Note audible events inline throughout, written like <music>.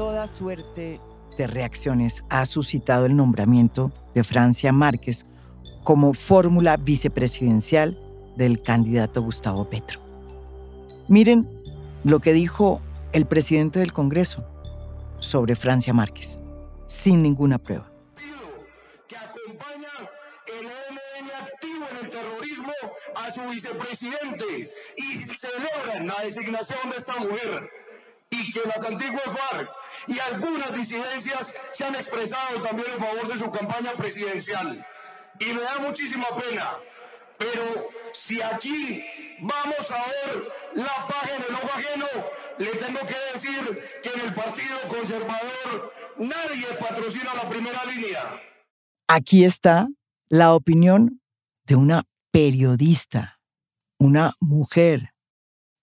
toda suerte de reacciones ha suscitado el nombramiento de Francia Márquez como fórmula vicepresidencial del candidato Gustavo Petro. Miren lo que dijo el presidente del Congreso sobre Francia Márquez, sin ninguna prueba. Que acompaña el ELN activo en el terrorismo a su vicepresidente y celebran la designación de esta mujer y que las antiguas FARC y algunas disidencias se han expresado también en favor de su campaña presidencial. Y me da muchísima pena, pero si aquí vamos a ver la página en ojo ajeno, le tengo que decir que en el Partido Conservador nadie patrocina la primera línea. Aquí está la opinión de una periodista, una mujer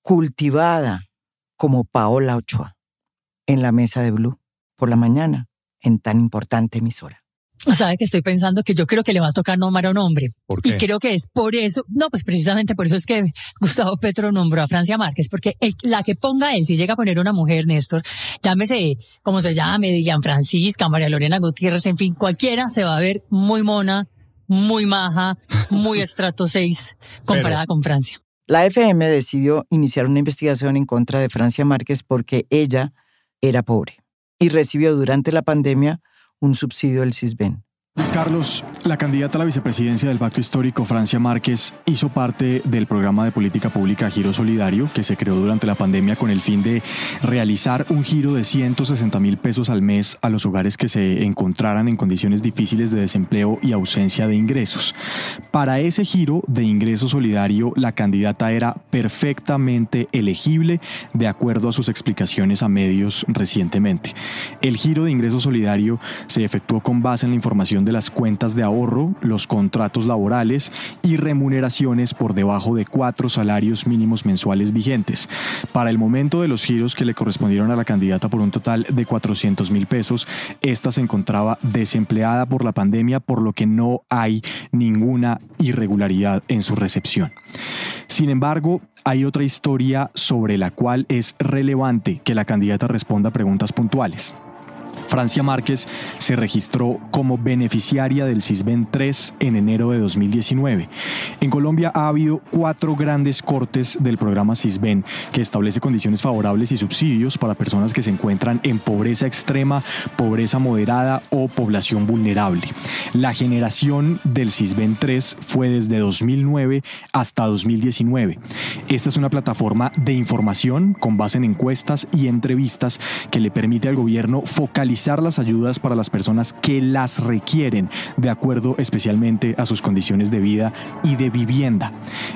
cultivada como Paola Ochoa, en la mesa de Blue por la mañana en tan importante emisora. Sabe que estoy pensando que yo creo que le va a tocar nombrar a un hombre. ¿Por qué? Y creo que es por eso, no, pues precisamente por eso es que Gustavo Petro nombró a Francia Márquez, porque el- la que ponga él, si llega a poner una mujer, Néstor, llámese como se llame, Dian Francisca, María Lorena Gutiérrez, en fin, cualquiera se va a ver muy mona, muy maja, muy estrato 6 comparada con Francia. La FM decidió iniciar una investigación en contra de Francia Márquez porque ella era pobre y recibió durante la pandemia un subsidio del CISBEN. Luis Carlos, la candidata a la vicepresidencia del Pacto Histórico, Francia Márquez, hizo parte del programa de política pública Giro Solidario, que se creó durante la pandemia con el fin de realizar un giro de 160 mil pesos al mes a los hogares que se encontraran en condiciones difíciles de desempleo y ausencia de ingresos. Para ese giro de ingreso solidario, la candidata era perfectamente elegible de acuerdo a sus explicaciones a medios recientemente. El giro de ingreso solidario se efectuó con base en la información de las cuentas de ahorro, los contratos laborales y remuneraciones por debajo de cuatro salarios mínimos mensuales vigentes. Para el momento de los giros que le correspondieron a la candidata por un total de 400 mil pesos, esta se encontraba desempleada por la pandemia, por lo que no hay ninguna irregularidad en su recepción. Sin embargo, hay otra historia sobre la cual es relevante que la candidata responda preguntas puntuales. Francia Márquez se registró como beneficiaria del CISBEN 3 en enero de 2019. En Colombia ha habido cuatro grandes cortes del programa CISBEN que establece condiciones favorables y subsidios para personas que se encuentran en pobreza extrema, pobreza moderada o población vulnerable. La generación del CISBEN 3 fue desde 2009 hasta 2019. Esta es una plataforma de información con base en encuestas y entrevistas que le permite al gobierno focalizar las ayudas para las personas que las requieren, de acuerdo especialmente a sus condiciones de vida y de vivienda.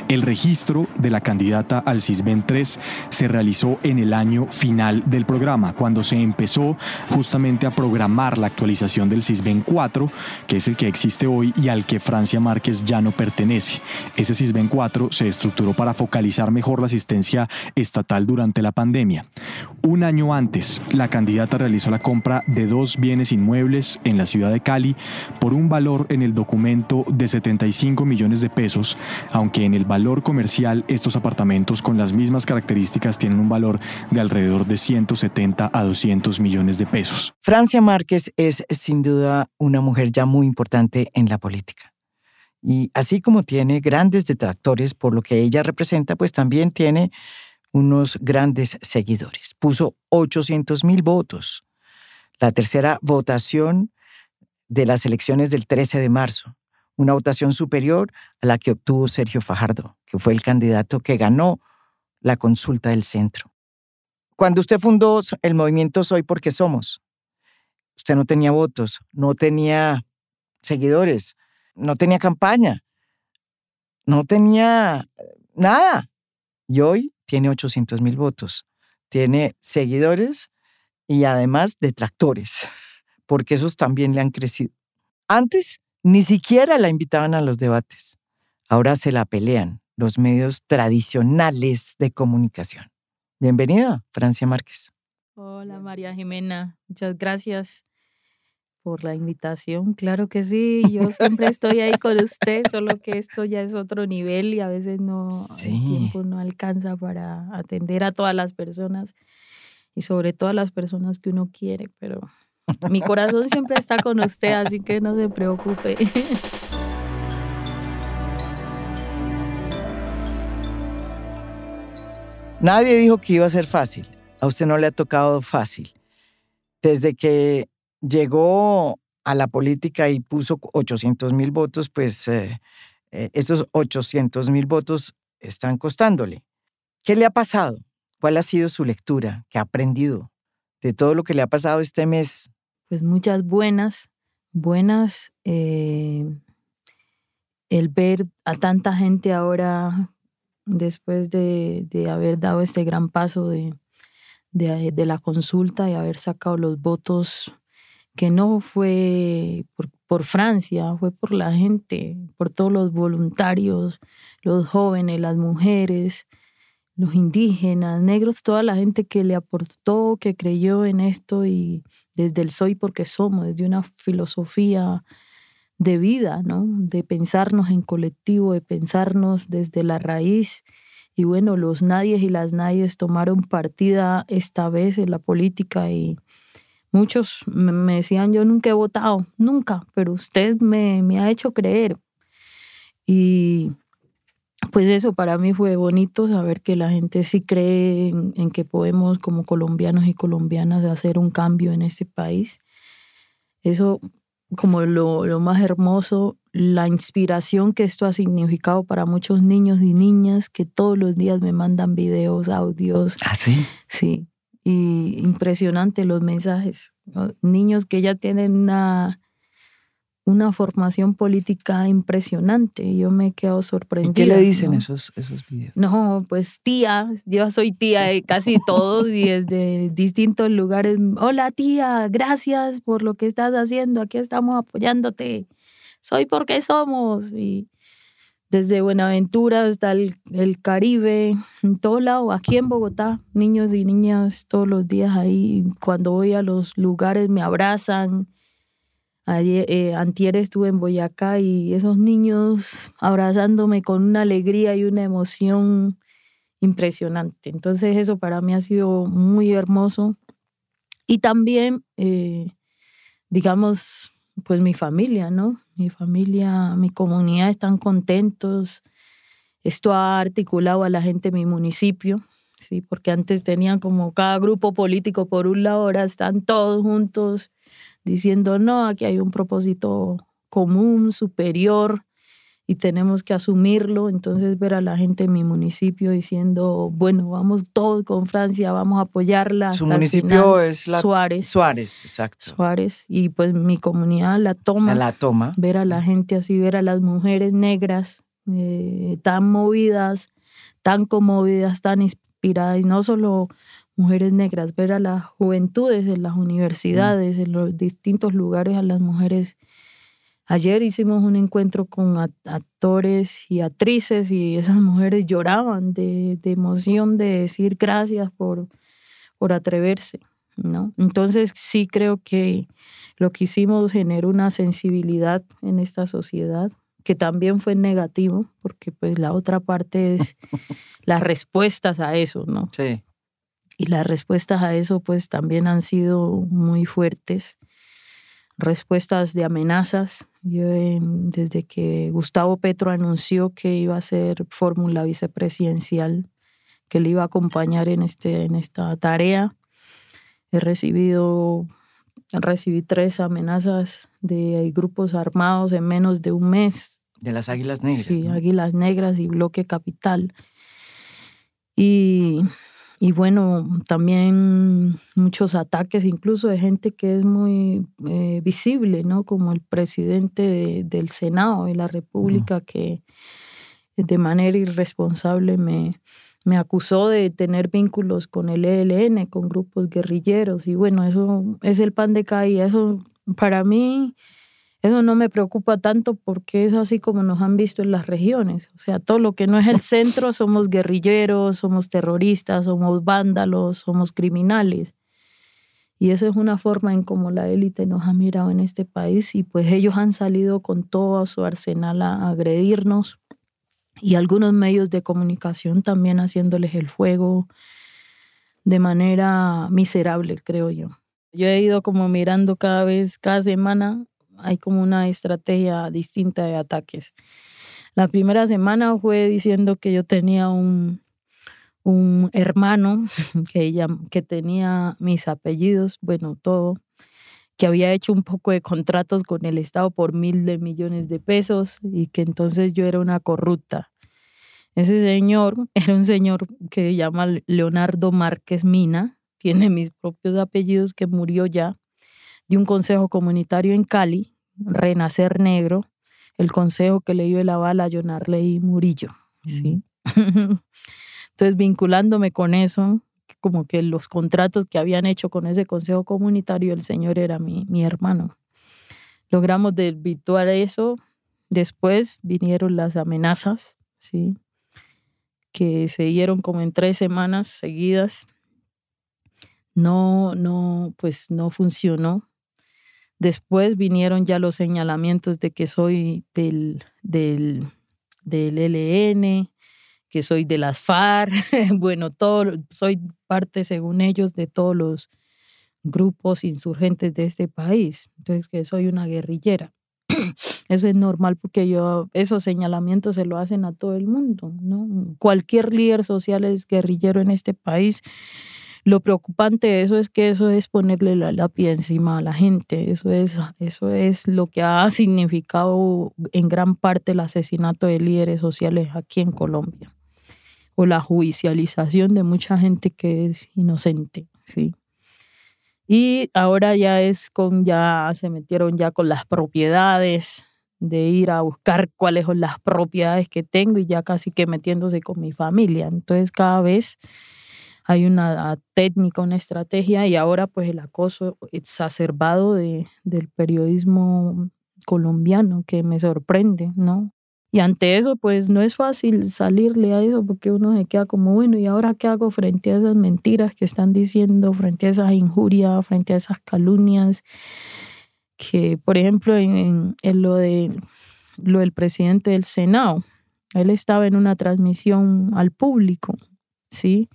El registro de la candidata al CISBEN 3 se realizó en el año final del programa, cuando se empezó justamente a programar la actualización del CISBEN 4, que es el que existe hoy y al que Francia Márquez ya no pertenece. Ese CISBEN 4 se estructuró para focalizar mejor la asistencia estatal durante la pandemia. Un año antes, la candidata realizó la compra de dos bienes inmuebles en la ciudad de Cali por un valor en el documento de 75 millones de pesos, aunque en el valor comercial estos apartamentos con las mismas características tienen un valor de alrededor de 170 a 200 millones de pesos. Francia Márquez es sin duda una mujer ya muy importante en la política. Y así como tiene grandes detractores por lo que ella representa, pues también tiene unos grandes seguidores. Puso 800 mil votos. La tercera votación de las elecciones del 13 de marzo. Una votación superior a la que obtuvo Sergio Fajardo, que fue el candidato que ganó la consulta del centro. Cuando usted fundó el movimiento Soy porque Somos, usted no tenía votos, no tenía seguidores, no tenía campaña, no tenía nada. Y hoy tiene 800 mil votos, tiene seguidores y además detractores, porque esos también le han crecido. Antes ni siquiera la invitaban a los debates, ahora se la pelean los medios tradicionales de comunicación. Bienvenida, Francia Márquez. Hola María Jimena, muchas gracias por la invitación. Claro que sí, yo siempre estoy ahí con usted, solo que esto ya es otro nivel y a veces no el Sí. tiempo no alcanza para atender a todas las personas. Y sobre todo a las personas que uno quiere, pero mi corazón siempre está con usted, así que no se preocupe. Nadie dijo que iba a ser fácil. A usted no le ha tocado fácil. Desde que llegó a la política y puso 800 mil votos, pues eh, eh, esos 800 mil votos están costándole. ¿Qué le ha pasado? ¿Cuál ha sido su lectura? ¿Qué ha aprendido de todo lo que le ha pasado este mes? Pues muchas buenas, buenas. Eh, el ver a tanta gente ahora, después de, haber dado este gran paso de, la consulta y haber sacado los votos, que no fue por Francia, fue por la gente, por todos los voluntarios, los jóvenes, las mujeres, los indígenas, negros, toda la gente que le aportó, que creyó en esto y desde el soy porque somos, desde una filosofía de vida, ¿no? De pensarnos en colectivo, de pensarnos desde la raíz. Y bueno, los nadies y las nadies tomaron partida esta vez en la política y muchos me decían, yo nunca he votado, nunca, pero usted me, me ha hecho creer. Y pues eso para mí fue bonito saber que la gente sí cree en, que podemos como colombianos y colombianas hacer un cambio en este país. Eso como lo, lo, más hermoso, la inspiración que esto ha significado para muchos niños y niñas que todos los días me mandan videos, audios. ¿Ah, sí? Sí, y impresionante los mensajes. Niños que ya tienen una una formación política impresionante. Yo me he quedado sorprendida. ¿Y qué le dicen esos, esos videos? No, pues tía, yo soy tía de casi todos y desde distintos lugares. Hola tía, gracias por lo que estás haciendo, aquí estamos apoyándote. Soy porque somos. Y desde Buenaventura hasta el, el Caribe, en todo lado, aquí en Bogotá, niños y niñas todos los días ahí. Cuando voy a los lugares me abrazan Ayer, eh, antier estuve en Boyacá y esos niños abrazándome con una alegría y una emoción impresionante. Entonces eso para mí ha sido muy hermoso. Y también, eh, digamos, pues mi familia, ¿no? Mi familia, mi comunidad están contentos. Esto ha articulado a la gente de mi municipio, sí, porque antes tenían como cada grupo político por un lado, ahora están todos juntos diciendo, no, aquí hay un propósito común, superior, y tenemos que asumirlo. Entonces ver a la gente en mi municipio diciendo, bueno, vamos todos con Francia, vamos a apoyarla. Su municipio es la Suárez. Suárez, exacto. Suárez. Y pues mi comunidad la toma. La toma. Ver a la gente así, ver a las mujeres negras eh, tan movidas, tan conmovidas, tan inspiradas, y no solo mujeres negras, ver a las juventudes en las universidades, en los distintos lugares, a las mujeres. Ayer hicimos un encuentro con actores y actrices y esas mujeres lloraban de, emoción de decir gracias por, por atreverse. ¿no? Entonces sí creo que lo que hicimos generó una sensibilidad en esta sociedad que también fue negativo, porque pues la otra parte es <laughs> las respuestas a eso, ¿no? Sí y las respuestas a eso pues también han sido muy fuertes. Respuestas de amenazas. Yo, desde que Gustavo Petro anunció que iba a ser fórmula vicepresidencial, que le iba a acompañar en, este, en esta tarea, he recibido recibí tres amenazas de grupos armados en menos de un mes. De las Águilas Negras. Sí, Águilas Negras y Bloque Capital. Y y bueno, también muchos ataques, incluso de gente que es muy eh, visible, ¿no? Como el presidente del Senado de la República, que de manera irresponsable me, me acusó de tener vínculos con el ELN, con grupos guerrilleros. Y bueno, eso es el pan de cada día. Eso para mí eso no me preocupa tanto porque es así como nos han visto en las regiones. O sea, todo lo que no es el centro <laughs> somos guerrilleros, somos terroristas, somos vándalos, somos criminales. Y eso es una forma en cómo la élite nos ha mirado en este país y pues ellos han salido con todo su arsenal a agredirnos y algunos medios de comunicación también haciéndoles el fuego, de manera miserable, creo yo. Yo he ido como mirando cada vez, cada semana, hay como una estrategia distinta de ataques. La primera semana fue diciendo que yo tenía un, un hermano <laughs> que, ella, que tenía mis apellidos, bueno, todo, que había hecho un poco de contratos con el Estado por mil de millones de pesos y que entonces yo era una corrupta. Ese señor <laughs> era un señor que se llama Leonardo Márquez Mina, tiene mis propios apellidos, que murió ya, de un consejo comunitario en Cali, Renacer Negro, el consejo que le dio la bala a Jonarley Murillo. ¿sí? <laughs> Entonces, vinculándome con eso, como que los contratos que habían hecho con ese consejo comunitario, el señor era mi, mi hermano. Logramos desvirtuar eso. Después vinieron las amenazas, ¿sí? que se dieron como en tres semanas seguidas. No, no, pues no funcionó. Después vinieron ya los señalamientos de que soy del, del, del LN, que soy de las FARC, <laughs> bueno, todo, soy parte, según ellos, de todos los grupos insurgentes de este país. Entonces, que soy una guerrillera. <clears throat> Eso es normal porque yo, esos señalamientos se lo hacen a todo el mundo, ¿no? Cualquier líder social es guerrillero en este país. Lo preocupante de eso es que eso es ponerle la lápida encima a la gente. Eso es, eso es lo que ha significado en gran parte el asesinato de líderes sociales aquí en Colombia o la judicialización de mucha gente que es inocente, ¿sí? Y ahora ya es con, ya se metieron ya con las propiedades, de ir a buscar cuáles son las propiedades que tengo y ya casi que metiéndose con mi familia. Entonces cada vez hay una técnica, una estrategia y ahora pues el acoso exacerbado de, del periodismo colombiano que me sorprende, ¿no? Y ante eso, pues no es fácil salirle a eso porque uno se queda como, bueno, ¿y ahora qué hago frente a esas mentiras que están diciendo, frente a esas injurias, frente a esas calumnias? Que, por ejemplo, en, lo, de, lo del presidente del Senado, él estaba en una transmisión al público, ¿sí?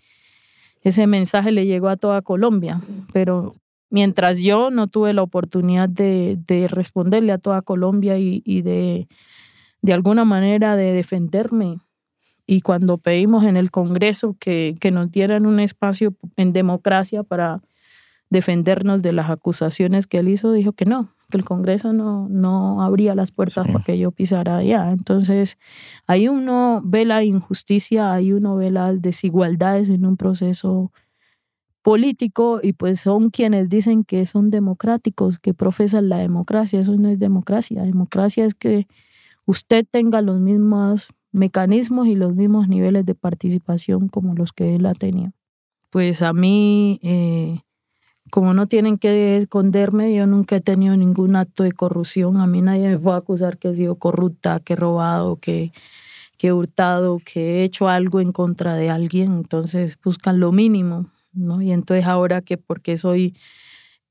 Ese mensaje le llegó a toda Colombia, pero mientras yo no tuve la oportunidad de, de responderle a toda Colombia y, y de de alguna manera de defenderme. Y cuando pedimos en el Congreso que, que nos dieran un espacio en democracia para defendernos de las acusaciones que él hizo, dijo que no, que el Congreso no, no abría las puertas para que yo pisara allá. Entonces, ahí uno ve la injusticia, ahí uno ve las desigualdades en un proceso político y pues son quienes dicen que son democráticos, que profesan la democracia. Eso no es democracia. Democracia es que usted tenga los mismos mecanismos y los mismos niveles de participación como los que él ha tenido. Pues a mí, eh, como no tienen que esconderme, yo nunca he tenido ningún acto de corrupción. A mí nadie me puede acusar que he sido corrupta, que he robado, que, que he hurtado, que he hecho algo en contra de alguien. Entonces buscan lo mínimo, ¿no? Y entonces ahora que porque soy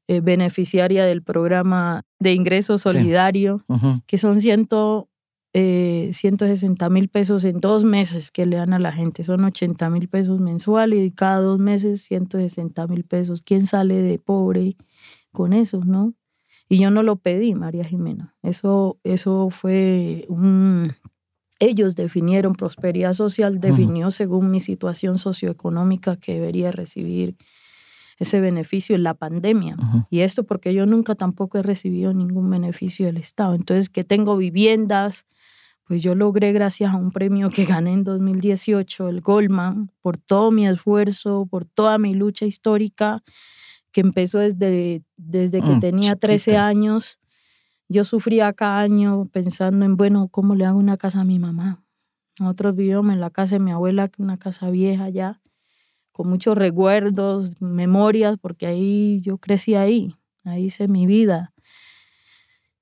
eh, beneficiaria del programa de ingreso solidario, que son ciento eh, 160 mil pesos en dos meses que le dan a la gente. Son 80 mil pesos mensuales y cada dos meses 160 mil pesos. ¿Quién sale de pobre con eso, no? Y yo no lo pedí, María Jimena. Eso, eso fue un... Ellos definieron prosperidad social, definió según mi situación socioeconómica que debería recibir ese beneficio en la pandemia. Y esto porque yo nunca tampoco he recibido ningún beneficio del Estado. Entonces, que tengo viviendas, pues yo logré gracias a un premio que gané en 2018, el Goldman, por todo mi esfuerzo, por toda mi lucha histórica, que empezó desde, desde que mm, tenía 13 años. Yo sufría cada año pensando en, bueno, ¿cómo le hago una casa a mi mamá? Nosotros vivíamos en la casa de mi abuela, que una casa vieja ya, con muchos recuerdos, memorias, porque ahí yo crecí ahí, ahí hice mi vida.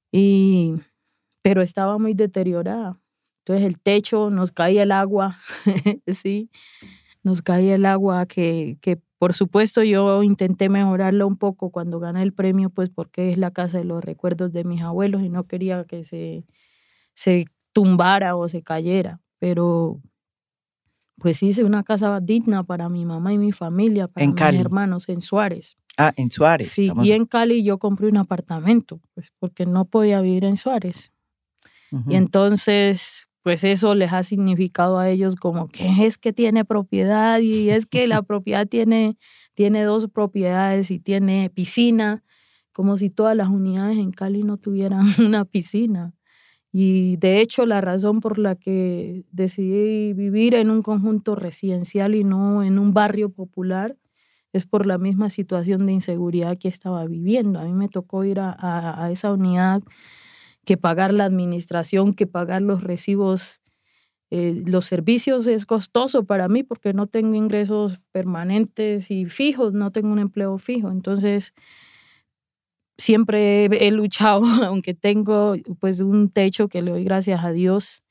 Y pero estaba muy deteriorada. Entonces el techo, nos caía el agua, <laughs> sí, nos caía el agua que, que por supuesto yo intenté mejorarlo un poco cuando gané el premio, pues porque es la casa de los recuerdos de mis abuelos y no quería que se, se tumbara o se cayera, pero pues hice una casa digna para mi mamá y mi familia, para mis hermanos en Suárez. Ah, en Suárez. Sí, y en Cali yo compré un apartamento, pues porque no podía vivir en Suárez. Y entonces, pues eso les ha significado a ellos como que es que tiene propiedad y es que la <laughs> propiedad tiene, tiene dos propiedades y tiene piscina, como si todas las unidades en Cali no tuvieran <laughs> una piscina. Y de hecho la razón por la que decidí vivir en un conjunto residencial y no en un barrio popular es por la misma situación de inseguridad que estaba viviendo. A mí me tocó ir a, esa unidad que pagar la administración, que pagar los recibos. Eh, los servicios es costoso para mí porque no tengo ingresos permanentes y fijos, no tengo un empleo fijo. Entonces, siempre he, luchado, <laughs> aunque tengo pues un techo que le doy gracias a Dios.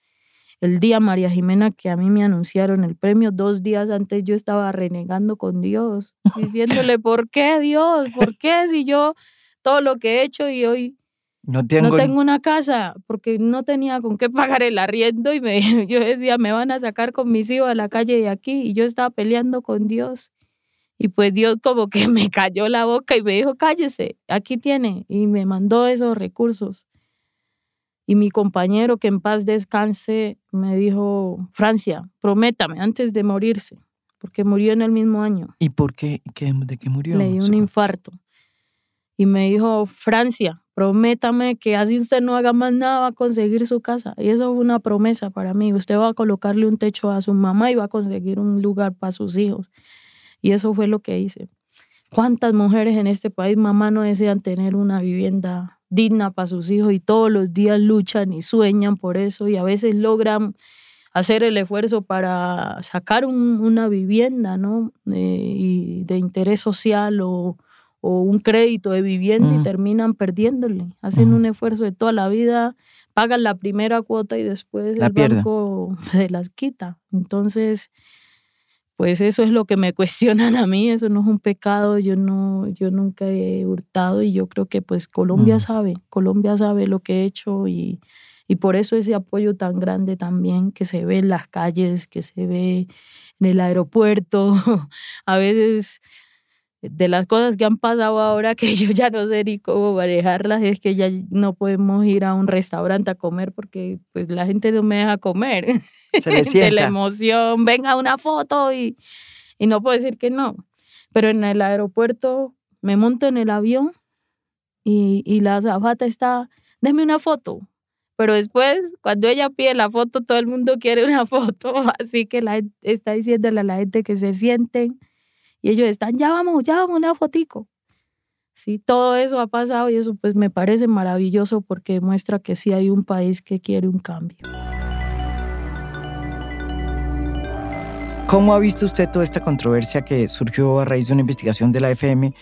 El día María Jimena que a mí me anunciaron el premio, dos días antes yo estaba renegando con Dios, <laughs> diciéndole, ¿por qué Dios? ¿Por qué si yo todo lo que he hecho y hoy no tengo, no tengo una casa? Porque no tenía con qué pagar el arriendo y me, <laughs> yo decía, me van a sacar con mis hijos a la calle de aquí y yo estaba peleando con Dios. Y pues Dios como que <laughs> me cayó la boca y me dijo, cállese, aquí tiene. Y me mandó esos recursos. Y mi compañero, que en paz descanse, me dijo, Francia, prométame antes de morirse, porque murió en el mismo año. ¿Y por qué? ¿De qué murió? Le dio un infarto. Y me dijo, Francia, prométame que así usted no haga más nada, va a conseguir su casa. Y eso fue una promesa para mí. Usted va a colocarle un techo a su mamá y va a conseguir un lugar para sus hijos. Y eso fue lo que hice. ¿Cuántas mujeres en este país, mamá, no desean tener una vivienda digna para sus hijos y todos los días luchan y sueñan por eso y a veces logran hacer el esfuerzo para sacar una vivienda, ¿no? y de interés social o, un crédito de vivienda y terminan perdiéndole. Hacen un esfuerzo de toda la vida, pagan la primera cuota y después el banco <laughs> se las quita. Entonces, pues eso es lo que me <laughs> cuestionan a mí, eso no es un pecado, yo no, yo nunca he hurtado y yo creo que pues Colombia mm. sabe, Colombia sabe lo que he hecho y, y por eso ese apoyo tan grande también que se ve en las calles, que se ve en el aeropuerto, <laughs> a veces de las cosas que han pasado ahora <laughs> que yo ya no sé ni cómo manejarlas es que ya no podemos ir a un restaurante a comer porque pues la gente no me deja comer. Se le <laughs> de la emoción, venga una foto y, y no puedo decir que no. Pero en el aeropuerto me monto en el avión y, y la azafata está, déme una foto. Pero después, cuando ella pide la foto, todo el mundo quiere una <laughs> foto. Así que la, está diciéndole a la gente que se sienten y ellos están, ya vamos, ya vamos, una fotico. Sí, todo eso ha pasado y eso pues me parece maravilloso porque muestra que sí hay un país que quiere un cambio. ¿Cómo ha visto usted toda esta controversia que surgió a raíz de una investigación de la FM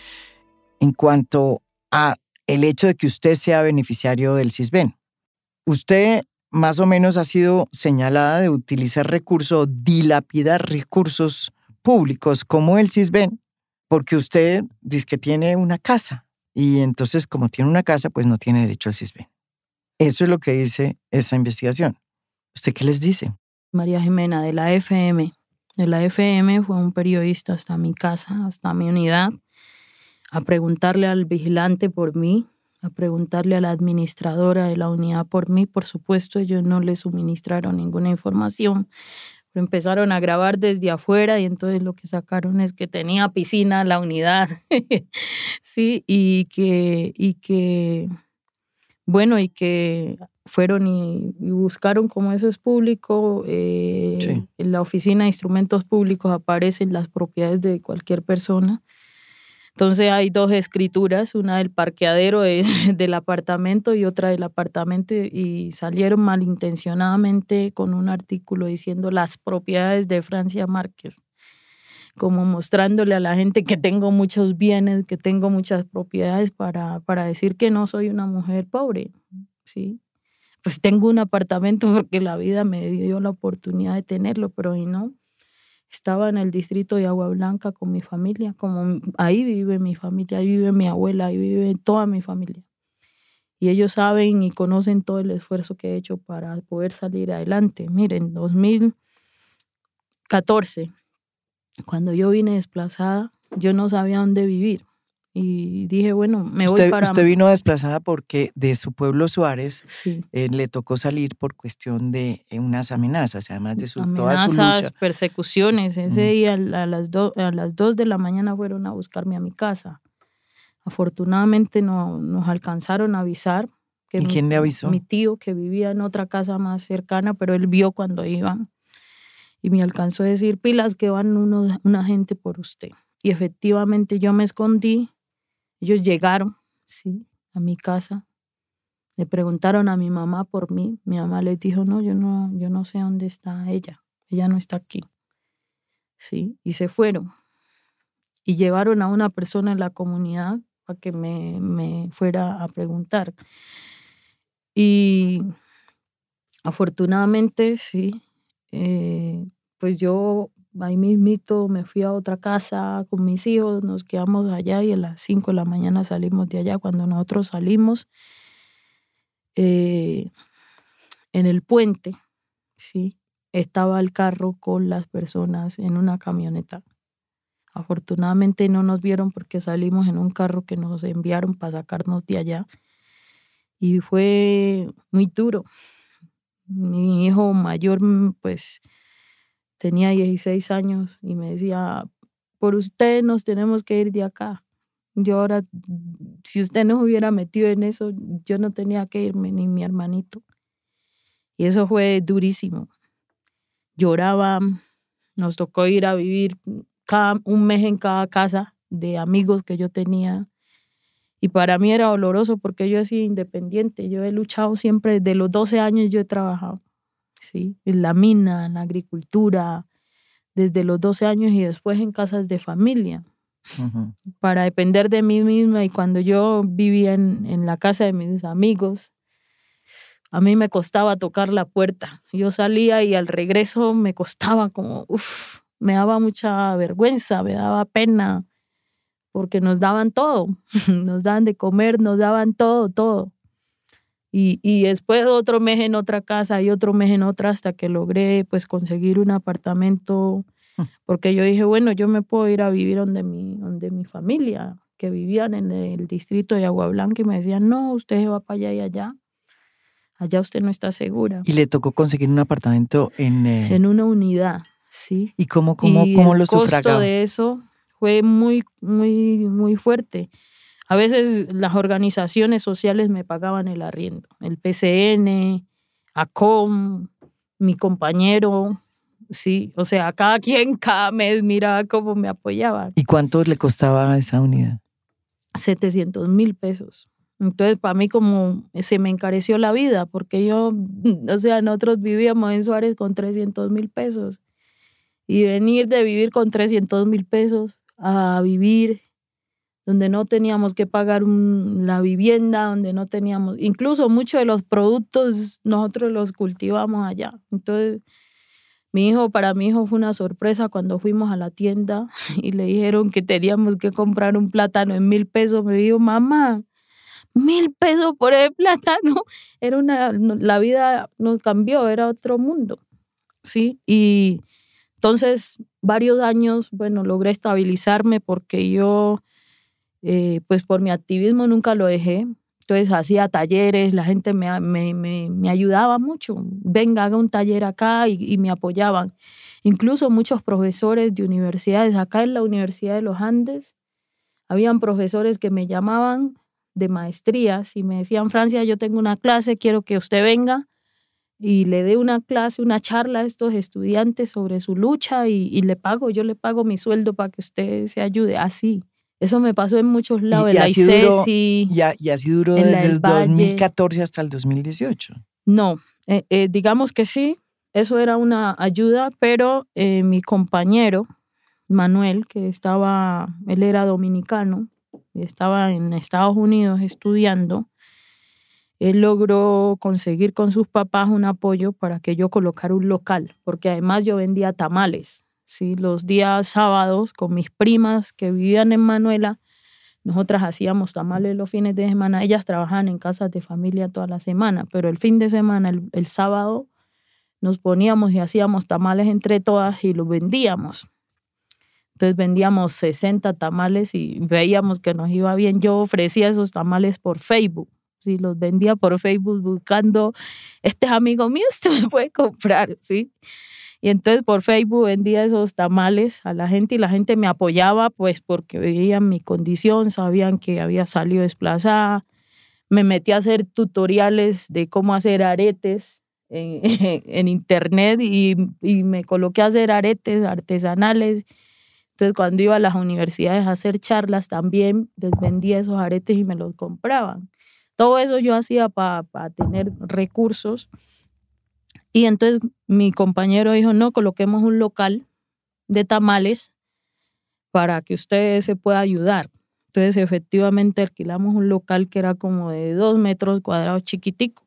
en cuanto a el hecho de que usted sea beneficiario del CISBEN? Usted más o menos ha sido señalada de utilizar recursos, dilapidar recursos públicos como el CISBEN, porque usted dice que tiene una casa y entonces como tiene una casa, pues no tiene derecho al CISBEN. Eso es lo que dice esa investigación. ¿Usted qué les dice? María Jimena, de la FM. De la FM fue un periodista hasta mi casa, hasta mi unidad, a preguntarle al vigilante por mí, a preguntarle a la administradora de la unidad por mí. Por supuesto, ellos no le suministraron ninguna información, empezaron a grabar desde afuera y entonces lo que sacaron es que tenía piscina la unidad, <laughs> sí, y que, y que, bueno, y que fueron y, buscaron como eso es público, eh, en la oficina de instrumentos públicos aparecen las propiedades de cualquier persona entonces hay dos escrituras, una del parqueadero <laughs> del apartamento y otra del apartamento y salieron malintencionadamente con un artículo diciendo las propiedades de Francia Márquez, como mostrándole a la gente que tengo muchos bienes, que tengo muchas propiedades para, para decir que no soy una mujer pobre, ¿sí? Pues tengo un apartamento porque la vida me dio la oportunidad de tenerlo, pero hoy no estaba en el distrito de Agua Blanca con mi familia, como ahí vive mi familia, ahí vive mi abuela, ahí vive toda mi familia. Y ellos saben y conocen todo el esfuerzo que he hecho para poder salir adelante. Miren, 2014 14. Cuando yo vine desplazada, yo no sabía dónde vivir. Y dije, bueno, me voy usted, para... Usted vino desplazada porque de su pueblo Suárez Sí. eh, le tocó salir por cuestión de eh, unas amenazas, además de su, toda su amenazas, lucha. persecuciones. Ese Mm. día a las, do- a las 2 de la mañana fueron a buscarme a mi casa. Afortunadamente no, nos alcanzaron a avisar. Que ¿Y mi- quién le avisó? Mi tío, que vivía en otra casa más cercana, pero él vio cuando iban. Y me alcanzó a decir, pilas, que van unos, una gente por usted. Y efectivamente yo me escondí. Ellos llegaron, sí, a mi casa. Le preguntaron a mi mamá por mí. Mi mamá les dijo, no, yo no, yo no sé dónde está ella. Ella no está aquí. Sí, y se fueron. Y llevaron a una persona en la comunidad para que me, me fuera a preguntar. Y afortunadamente, sí, eh, pues yo ahí mismito me fui a otra casa con mis hijos, nos quedamos allá y a las 5 de la mañana salimos de allá. Cuando nosotros salimos, eh, en el puente, sí, estaba el carro con las personas en una camioneta. Afortunadamente no nos vieron porque salimos en un carro que nos enviaron para sacarnos de allá. Y fue muy duro. Mi hijo mayor, pues, tenía 16 años y me decía, por usted nos tenemos que ir de acá. Yo ahora, si usted no hubiera metido en eso, yo no tenía que irme, ni mi hermanito. Y eso fue durísimo. Lloraba, nos tocó ir a vivir cada, un mes en cada casa de amigos que yo tenía. Y para mí era doloroso porque yo he sido independiente. Yo he luchado siempre, desde los 12 años yo he trabajado, ¿sí? En la mina, en la agricultura, desde los 12 años y después en casas de familia para depender de mí misma y cuando yo vivía en, en la casa de mis amigos, a mí me costaba tocar la puerta. Yo salía y al regreso me costaba como, uff, me daba mucha vergüenza, me daba pena, porque nos daban todo, <laughs> nos daban de comer, nos daban todo, todo. Y, y después otro mes en otra casa y otro mes en otra hasta que logré pues conseguir un apartamento porque yo dije, bueno, yo me puedo ir a vivir donde mi, donde mi familia, que vivían en el distrito de Agua Blanca, y me decían, no, usted se va para allá y allá. Allá usted no está segura. Y le tocó conseguir un apartamento en... eh, En una unidad, sí. ¿Y cómo, cómo, y cómo el lo costo sufragaba? de eso fue muy, muy, muy fuerte. A veces las organizaciones sociales me pagaban el arriendo. El PCN, ACOM, mi compañero, sí. O sea, cada quien <laughs> cada mes miraba cómo me apoyaban. ¿Y cuánto le costaba esa unidad? 700 mil pesos. Entonces, para mí como se me encareció la vida, porque yo, <laughs> o sea, nosotros vivíamos en Suárez con 300 mil pesos. Y venir de vivir con 300 mil pesos a vivir donde no teníamos que pagar la vivienda, donde no teníamos, incluso muchos de los productos nosotros los cultivamos allá. Entonces, mi hijo, para mi hijo fue una sorpresa cuando fuimos a la tienda <laughs> y le dijeron que teníamos que comprar un plátano en mil pesos. Me dijo, mamá, mil pesos por el plátano. <laughs> Era una, la vida nos cambió, era otro mundo. Sí, y entonces varios años, bueno, logré estabilizarme porque yo, eh, pues por mi activismo nunca lo dejé. Entonces hacía talleres, la gente me, me, me, me ayudaba mucho. Venga, haga un taller acá y, me apoyaban. Incluso muchos profesores de universidades, acá en la Universidad de los Andes, habían profesores que me llamaban de maestrías y me decían, Francia, yo tengo una clase, quiero que usted venga y le dé una clase, una charla a estos estudiantes sobre su lucha y, y le pago, yo le pago mi sueldo para que usted se ayude. Así. Eso me pasó en muchos lados, y en la así duró- ICESI. Y, a- y así duró desde el Valle. 2014 hasta el 2018. No, eh, eh, digamos que sí, eso era una ayuda, pero eh, mi compañero, Manuel, que estaba, él era dominicano, y estaba en Estados Unidos estudiando, él logró conseguir con sus papás un apoyo para que yo colocara un local, porque además yo vendía tamales, ¿sí? Los días sábados con mis primas que vivían en Manuela, nosotras hacíamos tamales los fines de semana. Ellas trabajaban en casas de familia toda la semana, pero el fin de semana, el, el sábado, nos poníamos y hacíamos tamales entre todas y los vendíamos. Entonces vendíamos 60 tamales y veíamos que nos iba bien. Yo ofrecía esos tamales por Facebook. Si los vendía por Facebook buscando, este es amigo mío, <laughs> usted me puede comprar, ¿sí? Y entonces por Facebook vendía esos tamales a la gente y la gente me apoyaba pues porque veían mi condición, sabían que había salido desplazada. Me metí a hacer tutoriales de cómo hacer aretes en, <laughs> en internet y, y me coloqué a hacer aretes artesanales entonces, cuando iba a las universidades a hacer charlas, también les vendía esos aretes y me los compraban. Todo eso yo hacía para tener recursos. Y entonces mi compañero dijo, no, coloquemos un local de tamales para que usted se pueda ayudar. Entonces, efectivamente, alquilamos un local que era como de dos metros cuadrados chiquitico.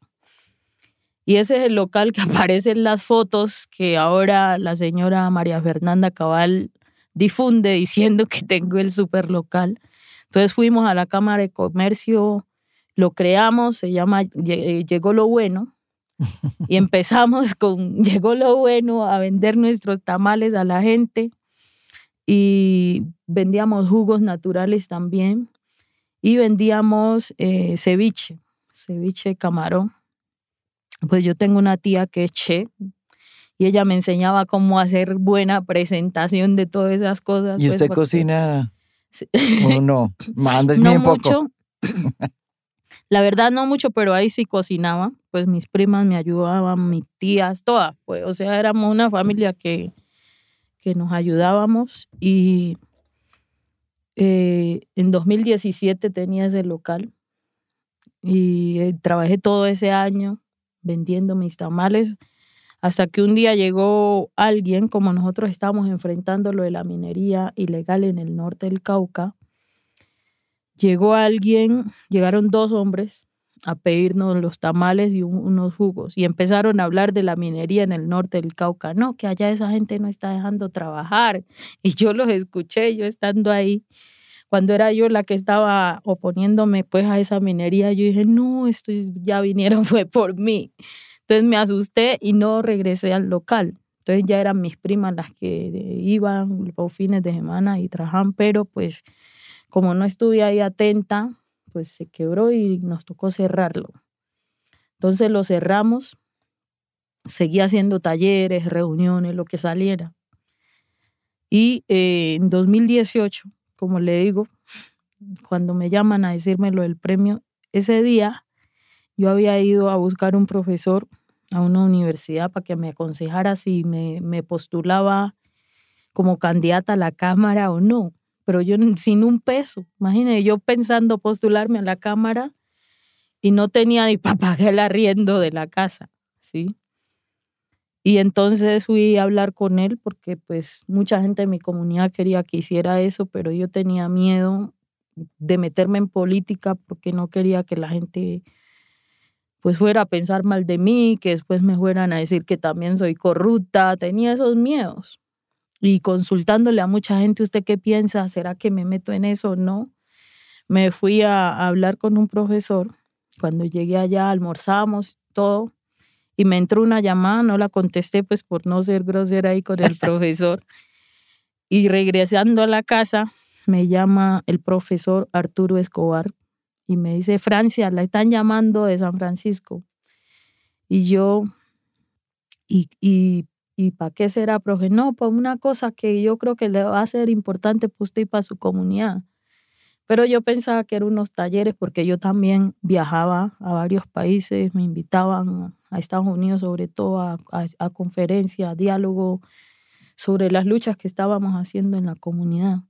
Y ese es el local que <laughs> aparece en las fotos que ahora la señora María Fernanda Cabal difunde diciendo que tengo el super local. Entonces fuimos a la Cámara de Comercio, lo creamos, se llama eh, Llegó lo Bueno, <laughs> y empezamos con <laughs> Llegó lo Bueno a vender nuestros tamales a la gente y vendíamos jugos naturales también y vendíamos eh, ceviche, ceviche camarón. Pues yo tengo una tía que es che, y ella me enseñaba cómo hacer buena presentación de todas esas cosas. ¿Y pues, usted porque- cocina o no? <laughs> Mandas no bien poco. mucho. La verdad no mucho, pero ahí sí cocinaba. Pues mis primas me ayudaban, mis tías, todas. Pues, o sea, éramos una familia que, que nos ayudábamos y eh, en 2017 tenía ese local y eh, trabajé todo ese año vendiendo mis tamales hasta que un día llegó alguien, como nosotros estábamos enfrentando lo de la minería ilegal en el norte del Cauca, llegó alguien, llegaron dos hombres a pedirnos los tamales y un- unos jugos y empezaron a hablar de la minería en el norte del Cauca. No, que allá esa gente no está dejando trabajar. Y yo los escuché, yo estando ahí. Cuando era yo la que estaba oponiéndome pues a esa minería, yo dije, no, esto ya vinieron <laughs> fue por mí. Entonces me asusté y no regresé al local. Entonces ya eran mis primas las que iban los fines de semana y trabajaban, pero pues como no estuve ahí atenta, pues se quebró y nos tocó cerrarlo. Entonces lo cerramos, seguí haciendo talleres, reuniones, lo que saliera. Y eh, en 2018, como le digo, cuando me llaman a decirme lo del premio, ese día yo había ido a buscar un profesor a una universidad para que me aconsejara si me, me postulaba como candidata a la Cámara o no. Pero yo sin un peso, imagínate, yo pensando postularme a la Cámara y no tenía ni <laughs> para pagar el arriendo de la casa, ¿sí? Y entonces fui a hablar con él porque pues mucha gente de mi comunidad quería que hiciera eso, pero yo tenía miedo de meterme en política porque no quería que la gente pues fuera a pensar mal de mí, que después me fueran a decir que también soy corrupta, tenía esos miedos. Y consultándole a mucha gente, ¿usted qué piensa? ¿Será que me meto en eso o no? Me fui a, a hablar con un profesor. Cuando llegué allá almorzamos todo y me entró una llamada, no la contesté pues por no ser grosera ahí con el <laughs> profesor. Y regresando a la casa, me llama el profesor Arturo Escobar y me dice, Francia, la están llamando de San Francisco. Y yo, ¿y, y, y para qué será, profe? No, para una cosa que yo creo que le va a ser importante para usted y para su comunidad. Pero yo pensaba que eran unos talleres porque yo también viajaba a varios países, me invitaban a Estados Unidos sobre todo a, a, a conferencias, a diálogo sobre las luchas que estábamos haciendo en la comunidad.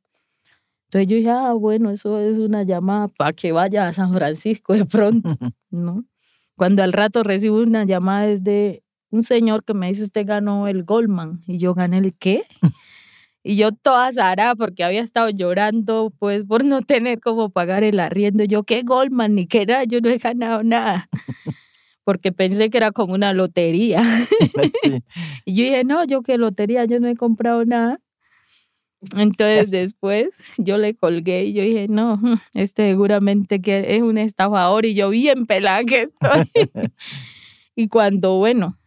Entonces yo dije, ah, bueno, eso es una llamada para que vaya a San Francisco de pronto, <laughs> ¿no? Cuando al rato recibo una llamada desde un señor que me dice, usted ganó el Goldman. Y yo gané el qué? Y yo toda zarada porque había estado llorando pues por no tener cómo pagar el arriendo. Yo, ¿qué Goldman? Ni qué nada, yo no he ganado nada. Porque pensé que era como una lotería. <laughs> Sí. Y yo dije, no, yo qué lotería, yo no he comprado nada. Entonces después yo le colgué y yo dije, no, este seguramente que es un estafador y yo bien pelada que estoy. <laughs> y cuando, bueno,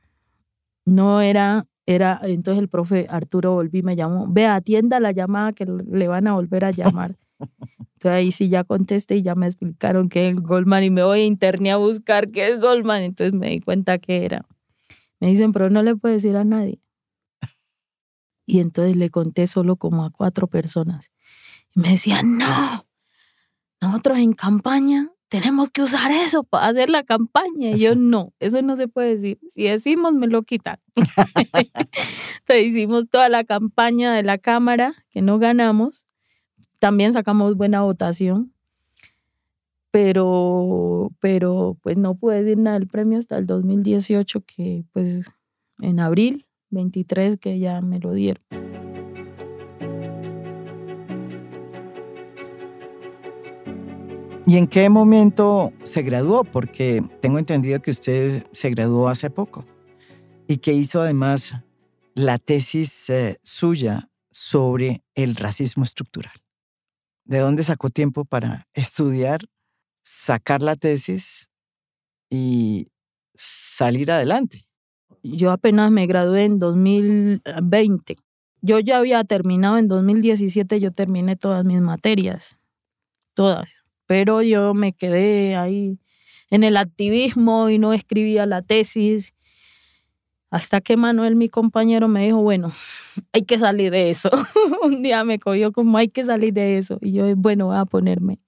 no era, era, entonces el profe Arturo volví, me llamó, ve, atienda la llamada que le van a volver a llamar. <laughs> Entonces ahí sí ya contesté y ya me explicaron que es Goldman y me voy a internet a buscar qué es Goldman. Entonces me di cuenta que era. Me dicen, pero no le puedes decir a nadie. Y entonces le conté solo como a cuatro personas. Y me decían, no, nosotros en campaña tenemos que usar eso para hacer la campaña. Y yo, no, eso no se puede decir. Si decimos, me lo quitan. <laughs> Entonces hicimos toda la campaña de la Cámara, que no ganamos. También sacamos buena votación. Pero, pero pues no pude decir nada del premio hasta el 2018, que pues en abril 23 que ya me lo dieron. ¿Y en qué momento se graduó? Porque tengo entendido que usted se graduó hace poco y que hizo además la tesis eh, suya sobre el racismo estructural. ¿De dónde sacó tiempo para estudiar, sacar la tesis y salir adelante? Yo apenas me gradué en 2020. Yo ya había terminado en 2017, yo terminé todas mis materias, todas pero yo me quedé ahí en el activismo y no escribía la tesis. Hasta que Manuel, mi compañero, me dijo, bueno, <laughs> hay que salir de eso. <laughs> Un día me cogió como hay que salir de eso. Y yo, bueno, voy a ponerme.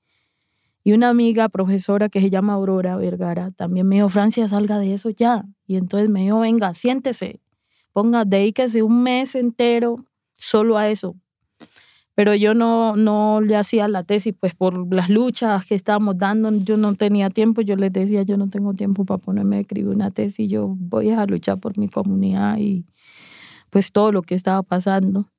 Y una amiga profesora que se llama Aurora Vergara también me dijo, Francia, salga de eso ya. Y entonces me dijo, venga, siéntese, ponga, dedíquese un mes entero solo a eso pero yo no, no le hacía la tesis, pues por las luchas que estábamos dando, yo no tenía tiempo, yo les decía, yo no tengo tiempo para ponerme a escribir una tesis, yo voy a luchar por mi comunidad y pues todo lo que estaba pasando.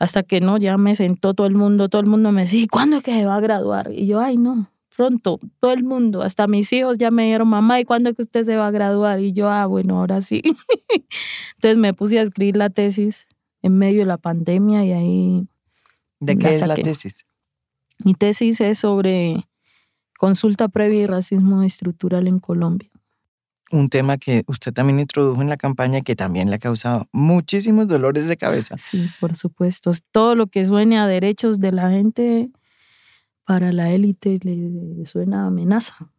Hasta que no, ya me sentó todo el mundo, todo el mundo me decía, ¿cuándo es que se va a graduar? Y yo, ay, no, pronto, todo el mundo, hasta mis hijos ya me dijeron, mamá, ¿y cuándo es que usted se va a graduar? Y yo, ah, bueno, ahora sí. <laughs> Entonces me puse a escribir la tesis en medio de la pandemia y ahí ¿De qué es la tesis? Mi tesis es sobre consulta previa y racismo estructural en Colombia. Un tema que usted también introdujo en la campaña que también le ha causado muchísimos dolores de cabeza. Sí, por supuesto. Todo lo que suene a derechos de la gente para la élite le suena amenaza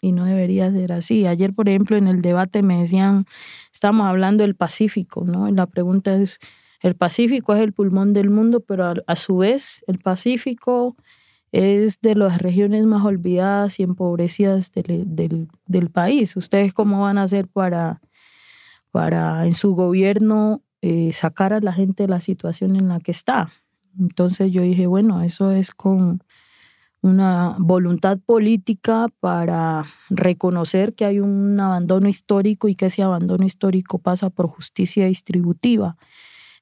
y no debería ser así. Ayer, por ejemplo, en el debate me decían, estamos hablando del Pacífico, ¿no? Y la pregunta es, el Pacífico es el pulmón del mundo, pero a, su vez el Pacífico es de las regiones más olvidadas y empobrecidas del, país. ¿Ustedes cómo van a hacer para, para en su gobierno eh, sacar a la gente de la situación en la que está? Entonces yo dije, bueno, eso es con una voluntad política para reconocer que hay un abandono histórico y que ese abandono histórico pasa por justicia distributiva.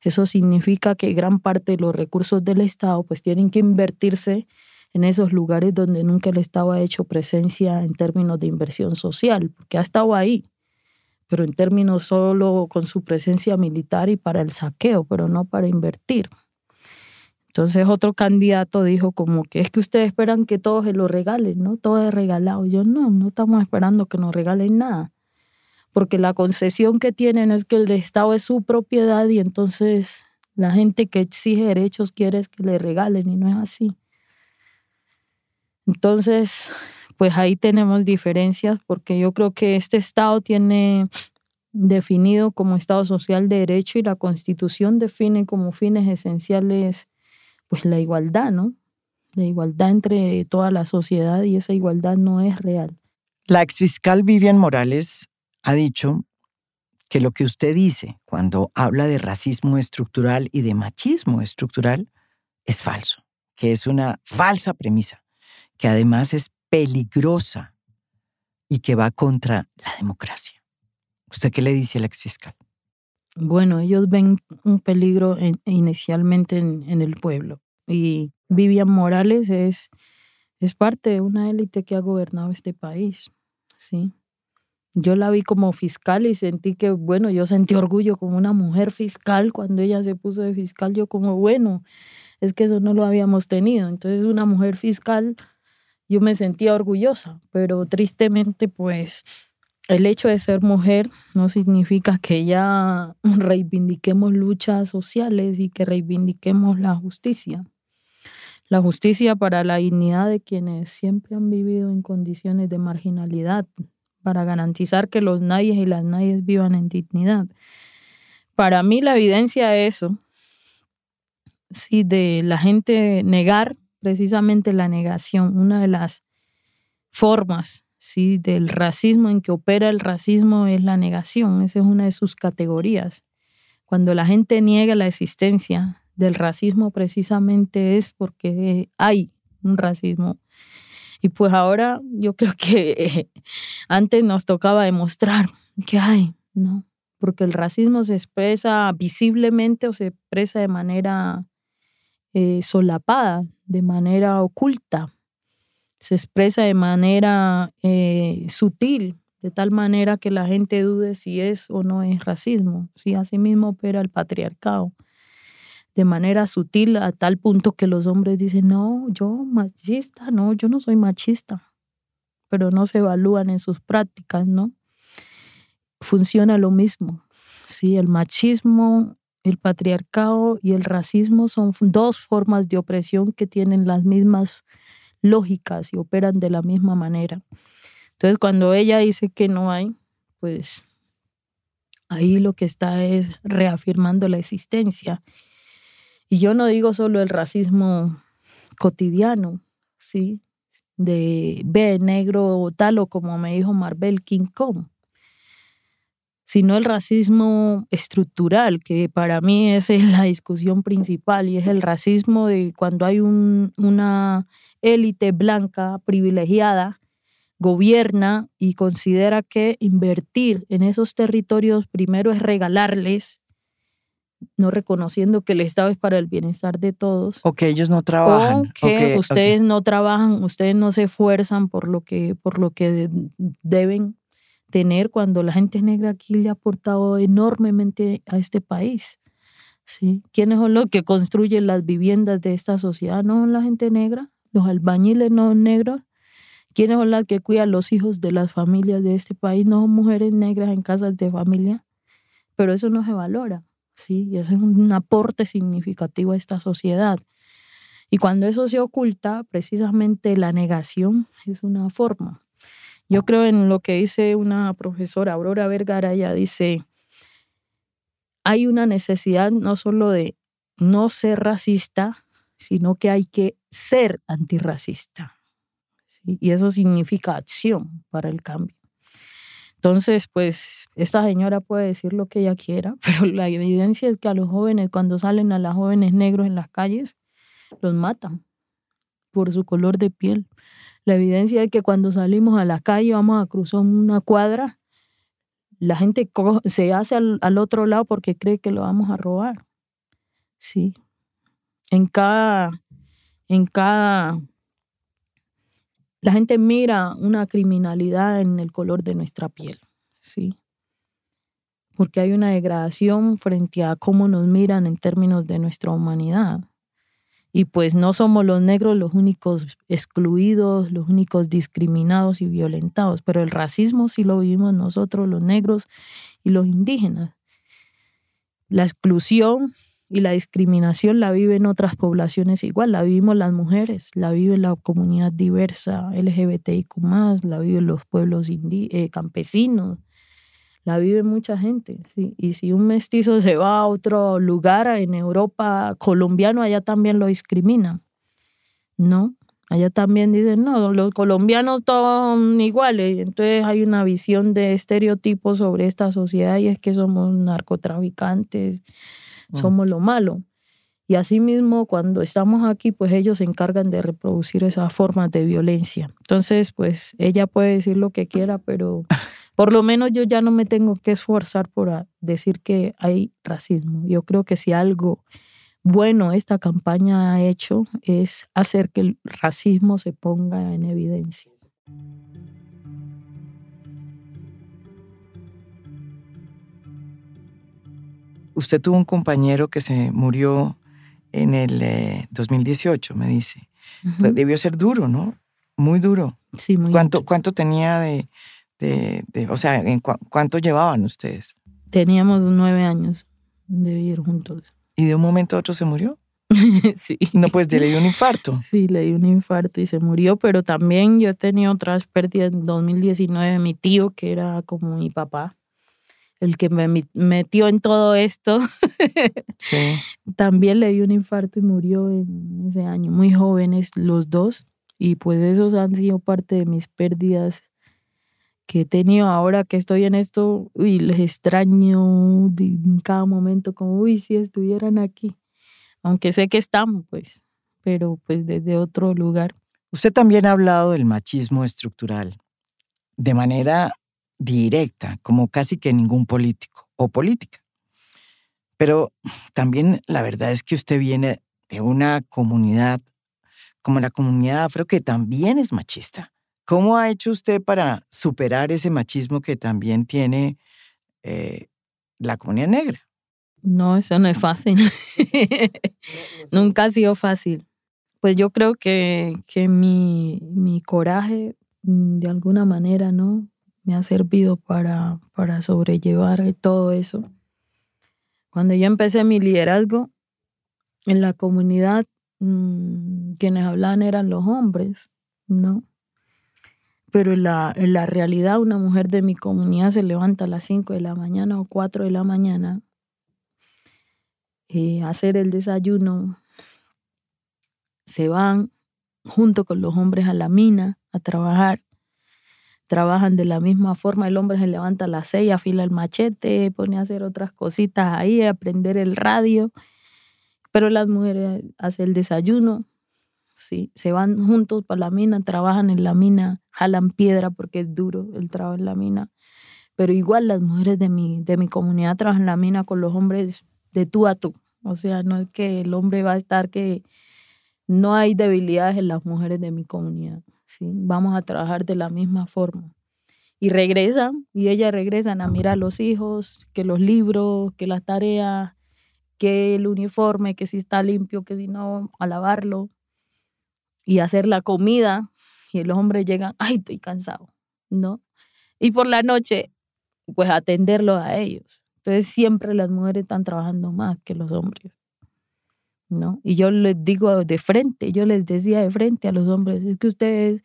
Eso significa que gran parte de los recursos del Estado pues tienen que invertirse en esos lugares donde nunca el Estado ha hecho presencia en términos de inversión social, porque ha estado ahí, pero en términos solo con su presencia militar y para el saqueo, pero no para invertir. Entonces otro candidato dijo como que es que ustedes esperan que todos se lo regalen, ¿no? Todo es regalado. Yo no, no estamos esperando que nos regalen nada porque la concesión que tienen es que el Estado es su propiedad y entonces la gente que exige derechos quiere que le regalen y no es así. Entonces, pues ahí tenemos diferencias porque yo creo que este Estado tiene definido como Estado social de derecho y la Constitución define como fines esenciales pues la igualdad, ¿no? La igualdad entre toda la sociedad y esa igualdad no es real. La exfiscal Vivian Morales ha dicho que lo que usted dice cuando habla de racismo estructural y de machismo estructural es falso, que es una falsa premisa, que además es peligrosa y que va contra la democracia. ¿Usted qué le dice al exfiscal? Bueno, ellos ven un peligro inicialmente en, el pueblo y Vivian Morales es, es parte de una élite que ha gobernado este país, ¿sí? Yo la vi como fiscal y sentí que, bueno, yo sentí orgullo como una mujer fiscal cuando ella se puso de fiscal, yo como, bueno, es que eso no lo habíamos tenido. Entonces una mujer fiscal, yo me sentía orgullosa, pero tristemente pues el hecho de ser mujer no significa que ya <laughs> reivindiquemos luchas sociales y que reivindiquemos la justicia. La justicia para la dignidad de quienes siempre han vivido en condiciones de marginalidad, para garantizar que los nadies y las nadies vivan en dignidad. Para mí la evidencia de eso, sí, de la gente negar precisamente la negación, una de las formas ¿sí? del racismo en que opera el racismo es la negación, esa es una de sus categorías. Cuando la gente niega la existencia del racismo precisamente es porque hay un racismo. Y pues ahora yo creo que <laughs> antes nos tocaba demostrar que hay, ¿no? Porque el racismo se expresa visiblemente o se expresa de manera eh, solapada, de manera oculta, se expresa de manera eh, sutil, de tal manera que la gente dude si es o no es racismo. Si así mismo opera el patriarcado, de manera sutil a tal punto que los hombres dicen, no, yo machista, no, yo no soy machista, pero no se evalúan en sus prácticas, ¿no? Funciona lo mismo. Sí, el machismo, el patriarcado y el racismo son dos formas de opresión que tienen las mismas lógicas y operan de la misma manera. Entonces, cuando ella dice que no hay, pues ahí lo que está es reafirmando la existencia. Y yo no digo solo el racismo cotidiano, ¿sí? De ve negro tal o como me dijo Marvel King Kong, sino el racismo estructural, que para mí es la discusión principal y es el racismo de cuando hay un, una élite blanca privilegiada gobierna y considera que invertir en esos territorios primero es regalarles, no reconociendo que el Estado es para el bienestar de todos. O que ellos no trabajan. O que ustedes no trabajan, ustedes no se esfuerzan por lo que, por lo que deben tener cuando la gente negra aquí le ha aportado enormemente a este país. ¿sí? ¿Quiénes son los que construyen las viviendas de esta sociedad? ¿No son la gente negra? los albañiles no negros, ¿quiénes son las que cuidan los hijos de las familias de este país? No son mujeres negras en casas de familia, pero eso no se valora, ¿sí? Y eso es un aporte significativo a esta sociedad. Y cuando eso se oculta, precisamente la negación es una forma. Yo creo en lo que dice una profesora, Aurora Vergara, ella dice, hay una necesidad no solo de no ser racista, sino que hay que ser antirracista. Y eso significa acción para el cambio. Entonces, pues esta señora puede decir lo que ella quiera, <laughs> pero la evidencia es que a los jóvenes, cuando salen a los jóvenes negros en las calles, los matan por su color de piel. La evidencia es que cuando salimos a la calle, vamos a cruzar una cuadra, la gente se hace al, al otro lado porque cree que lo vamos a robar. Sí, en cada, en cada, la gente mira una criminalidad en el color de nuestra piel, ¿sí? Porque hay una degradación frente a cómo nos miran en términos de nuestra humanidad. Y pues no somos los negros los únicos excluidos, los únicos discriminados y violentados, pero el racismo sí lo vivimos nosotros, los negros y los indígenas. La exclusión y la discriminación la viven otras poblaciones igual, la vivimos las mujeres, la vive la comunidad diversa LGBTIQ, la viven los pueblos eh, campesinos, la vive mucha gente. Y si un mestizo se va a otro lugar en Europa colombiano, allá también lo discriminan. ¿No? Allá también dicen, no, los colombianos todos son iguales. Entonces hay una visión de estereotipos sobre esta sociedad y es que somos narcotraficantes, somos lo malo. Y asimismo, cuando estamos aquí, pues ellos se encargan de reproducir esas formas de violencia. Entonces, pues ella puede decir lo que quiera, pero <laughs> por lo menos yo ya no me tengo que esforzar por decir que hay racismo. Yo creo que si algo bueno esta campaña ha hecho es hacer que el racismo se ponga en evidencia. Usted tuvo un compañero que se murió en el 2018, eh, me dice. debió ser duro, ¿no? Muy duro. Sí, muy ¿Cuánto, ¿Cuánto tenía de, De, o sea, ¿en ¿cuánto llevaban ustedes? Teníamos nueve años de vivir juntos. ¿Y de un momento a otro se murió? <laughs> sí. No, pues le dio un infarto. <laughs> Sí, le dio un infarto y se murió, pero también yo tenía otras pérdidas en 2019. Mi tío, que era como mi papá, el que me metió en todo esto, <laughs> sí. también le dio un infarto y murió en ese año. Muy jóvenes los dos. Y pues esos han sido parte de mis pérdidas que he tenido ahora que estoy en esto. Uy, les extraño en cada momento, como, uy, si estuvieran aquí aunque sé que estamos, pues, pero pues desde otro lugar. Usted también ha hablado del machismo estructural de manera directa, como casi que ningún político o política. Pero también la verdad es que usted viene de una comunidad como la comunidad afro que también es machista. ¿Cómo ha hecho usted para superar ese machismo que también tiene eh, la comunidad negra? No, eso no es fácil. <laughs> Nunca ha sido fácil. Pues yo creo que, que mi, mi, coraje, mm, de alguna manera, ¿no? Me ha servido para, para sobrellevar todo eso. Cuando yo empecé mi liderazgo en la comunidad, mm, quienes hablaban eran los hombres, ¿no? Pero en la, en la realidad, una mujer de mi comunidad se levanta a las 5 de la mañana o 4 de la mañana eh, hacer el desayuno, se van junto con los hombres a la mina a trabajar. Trabajan de la misma forma, el hombre se levanta a las seis, afila el machete, pone a hacer otras cositas ahí, a aprender el radio, pero las mujeres hacen el desayuno, sí, se van juntos para la mina, trabajan en la mina, jalan piedra porque es duro el trabajo en la mina, pero igual las mujeres de mi, de mi comunidad trabajan en la mina con los hombres de tú a tú. O sea, no es que el hombre va a estar que no hay debilidades en las mujeres de mi comunidad. ¿Sí? Vamos a trabajar de la misma forma. Y regresan, y ellas regresan a mirar a los hijos, que los libros, que las tareas, que el uniforme, que si está limpio, que si no, a lavarlo y hacer la comida. Y el hombre llega, ay, estoy cansado, ¿no? Y por la noche, pues atenderlo a ellos. Entonces siempre las mujeres están trabajando más que los hombres. ¿No? Y yo les digo de frente, yo les decía de frente a los hombres, es que ustedes,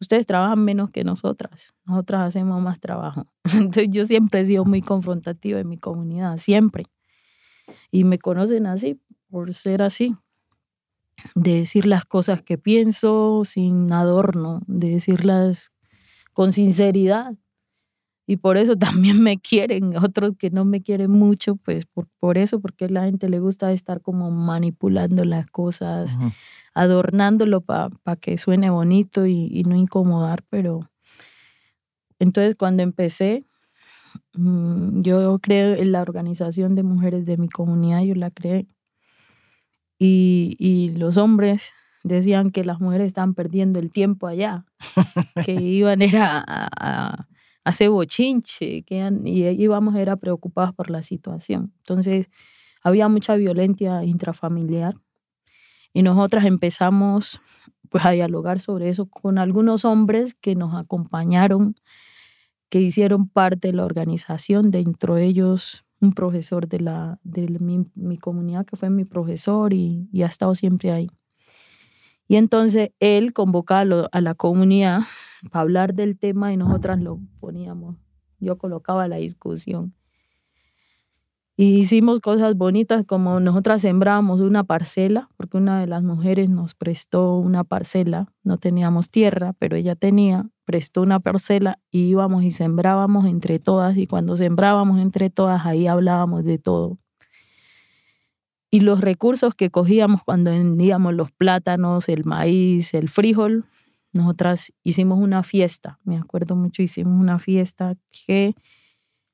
ustedes trabajan menos que nosotras, nosotras hacemos más trabajo. <laughs> Entonces yo siempre he sido muy confrontativa en mi comunidad, siempre. Y me conocen así, por ser así, de decir las cosas que pienso sin adorno, de decirlas con sinceridad y por eso <laughs> también me quieren, otros que no me quieren mucho, pues por, por eso, porque a la gente le gusta estar como manipulando las cosas, adornándolo para que suene bonito y, no incomodar, pero entonces cuando empecé, mm, yo creo en la organización de mujeres de mi comunidad, yo la creé, y, y los hombres decían que las mujeres estaban perdiendo el tiempo allá, <laughs> que iban era a hace bochinche, que, y íbamos era preocupados por la situación. Entonces, había mucha violencia intrafamiliar y nosotras empezamos pues a dialogar sobre eso con algunos hombres que nos acompañaron, que hicieron parte de la organización, dentro de ellos un profesor de, la, de mi, comunidad que fue mi profesor y, y ha estado siempre ahí. Y entonces él convocaba a la comunidad para hablar del tema y nosotras lo poníamos. Yo colocaba la discusión. Y hicimos cosas bonitas como nosotras sembrábamos una parcela, porque una de las mujeres nos prestó una parcela, no teníamos tierra, pero ella tenía, prestó una parcela y íbamos y sembrábamos entre todas y cuando sembrábamos entre todas ahí hablábamos de todo y los recursos que cogíamos cuando vendíamos los plátanos, el maíz, el frijol, nosotras hicimos una fiesta, me acuerdo mucho, hicimos una fiesta que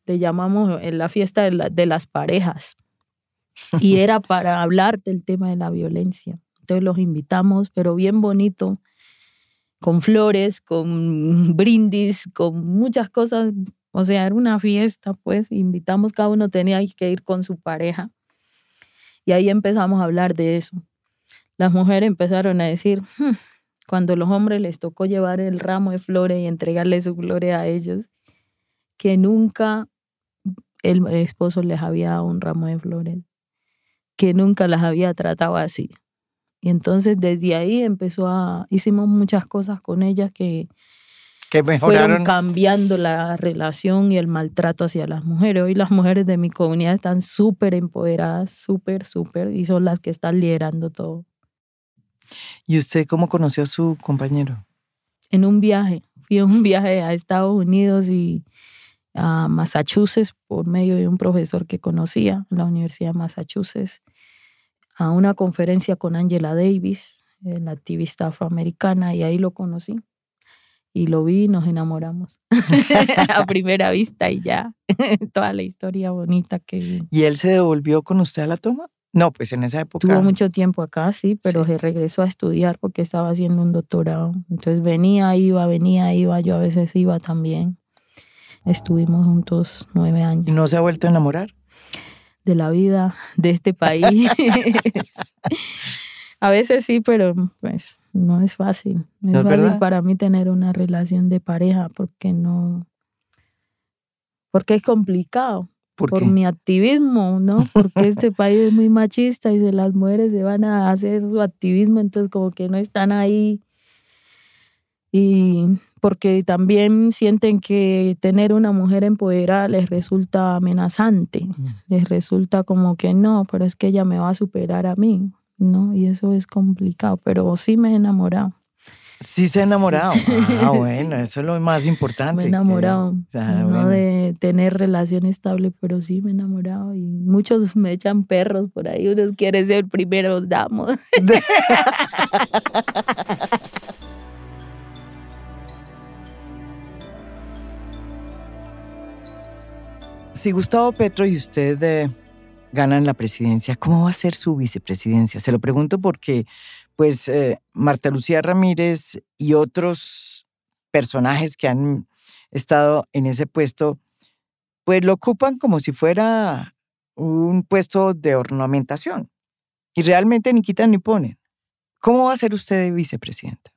le llamamos eh, la fiesta de, las parejas y <laughs> era para hablar del tema de la violencia. Entonces los invitamos, pero bien bonito, con flores, con <laughs> brindis, con muchas cosas. O sea, era una fiesta, pues invitamos, cada uno tenía que ir con su pareja y ahí empezamos a hablar de eso. Las mujeres empezaron a decir, hmm, cuando los hombres les tocó llevar el ramo de flores y entregarle su flores a ellos, que nunca el esposo les había dado un ramo de flores, que nunca las había tratado así. Y entonces desde ahí empezó a, hicimos muchas cosas con ellas que, que mejoraron. fueron cambiando la relación y el maltrato hacia las mujeres. Hoy las mujeres de mi comunidad están súper empoderadas, súper, súper, y son las que están liderando todo. ¿Y usted cómo conoció a su compañero? En un viaje. Fui a un <laughs> viaje a Estados Unidos y a Massachusetts por medio de un profesor que conocía en la Universidad de Massachusetts a una conferencia con Angela Davis, la activista afroamericana, y ahí lo conocí. Y lo vi y nos enamoramos <laughs> a primera vista y ya, <laughs> toda la historia bonita que... ¿Y él se devolvió con usted a la toma? No, pues en esa época. Tuvo mucho tiempo acá, sí, pero se regresó a estudiar porque estaba haciendo un doctorado. Entonces venía, iba, venía, iba, yo a veces iba también. Estuvimos juntos nueve años. ¿Y no se ha vuelto a enamorar? De la vida, <laughs> de este país. a veces sí, pero pues no es fácil. No es, fácil para mí tener una relación de pareja porque no. Porque es complicado. ¿Por, mi activismo, ¿no? Porque este <laughs> país es muy machista y de las mujeres se van a hacer su activismo, entonces como que no están ahí. Y porque también sienten que tener una mujer empoderada les resulta amenazante, les resulta como que no, pero es que ella me va a superar a mí, ¿no? Y eso es complicado, pero sí me he enamorado. Sí se ha enamorado. <laughs> Ah, bueno, eso es lo más importante. Me he enamorado. no de tener relación estable, pero sí me he enamorado. Y muchos <laughs> me echan perros por ahí. Uno quiere ser primero damos. <laughs> si Gustavo Petro y usted eh, ganan la presidencia, ¿cómo va a ser su vicepresidencia? Se lo pregunto porque pues eh, Marta Lucía Ramírez y otros personajes que han estado en ese puesto, pues lo ocupan como si fuera un puesto de ornamentación. Y realmente ni quitan ni ponen. ¿Cómo va a ser usted vicepresidenta?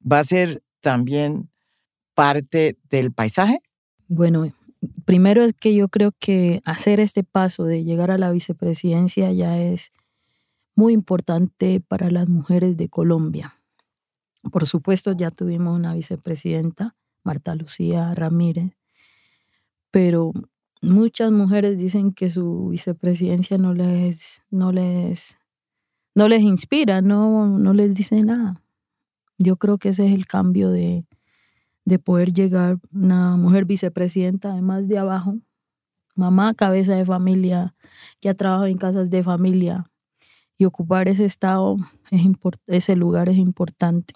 ¿Va a ser también parte del paisaje? Bueno, primero es que yo creo que hacer este paso de llegar a la vicepresidencia ya es muy importante para las mujeres de Colombia. Por supuesto, ya tuvimos una vicepresidenta, Marta Lucía Ramírez, pero muchas mujeres dicen que su vicepresidencia no les, no les, no les inspira, no, no les dice nada. Yo creo que ese es el cambio de, de poder llegar una mujer vicepresidenta, además de abajo, mamá, cabeza de familia, que ha trabajado en casas de familia, y ocupar ese estado, es ese lugar es importante.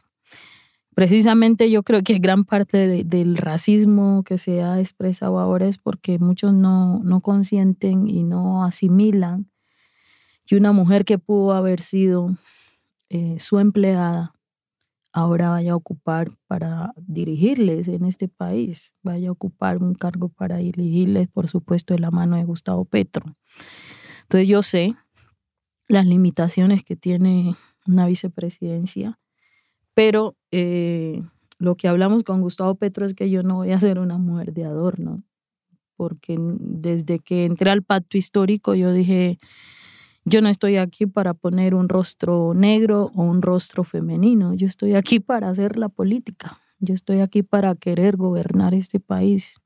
Precisamente yo creo que gran parte del racismo que se ha expresado ahora es porque muchos no, no consienten y no asimilan que una mujer que pudo haber sido eh, su empleada ahora vaya a ocupar para dirigirles en este país, vaya a ocupar un cargo para dirigirles, por supuesto, de la mano de Gustavo Petro. Entonces yo sé las limitaciones que tiene una vicepresidencia, pero eh, lo que hablamos con Gustavo Petro es que yo no voy a ser una mujer de adorno, porque desde que entré al pacto histórico yo dije, yo no estoy aquí para poner un rostro negro o un rostro femenino, yo estoy aquí para hacer la política, yo estoy aquí para querer gobernar este país.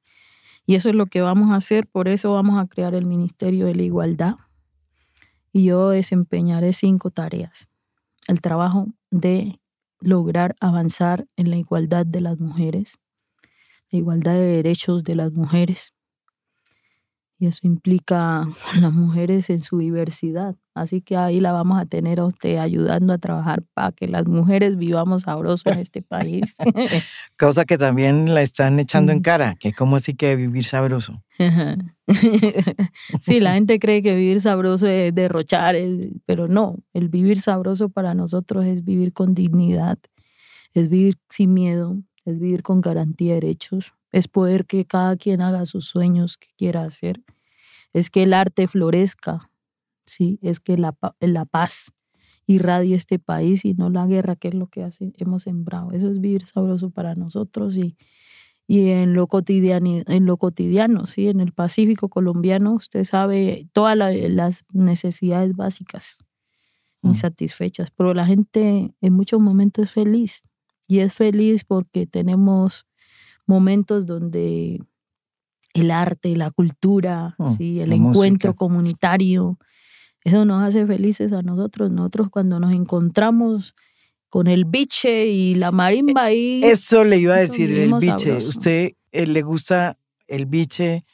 Y eso es lo que vamos a hacer, por eso vamos a crear el Ministerio de la Igualdad, y yo desempeñaré cinco tareas. El trabajo de lograr avanzar en la igualdad de las mujeres, la igualdad de derechos de las mujeres, y eso implica <laughs> las mujeres en su diversidad. Así que ahí la vamos a tener a usted ayudando a trabajar para que las mujeres vivamos sabroso en este país. <laughs> <laughs> Cosa que también la están echando en cara, que cómo así que vivir sabroso. sí, la gente cree que vivir sabroso es derrochar, pero no, el vivir sabroso para nosotros es vivir con dignidad, es vivir sin miedo, es vivir con garantía de derechos, es poder que cada quien haga sus sueños que quiera hacer, es que el arte florezca, ¿sí? es que la, la paz irradie este país y no la guerra, que es lo que hace, hemos sembrado. Eso es vivir sabroso para nosotros y, y en lo cotidiano, en lo cotidiano, sí, en el Pacífico colombiano, usted sabe todas las necesidades básicas mm. insatisfechas, pero la gente en muchos momentos es feliz y es feliz porque tenemos momentos donde el arte, la cultura, mm, ¿sí? el encuentro comunitario, eso nos hace felices a nosotros. Nosotros cuando nos encontramos con el biche y la marimba ahí. Eso le iba a decir, el biche. ¿Usted eh, le gusta el biche?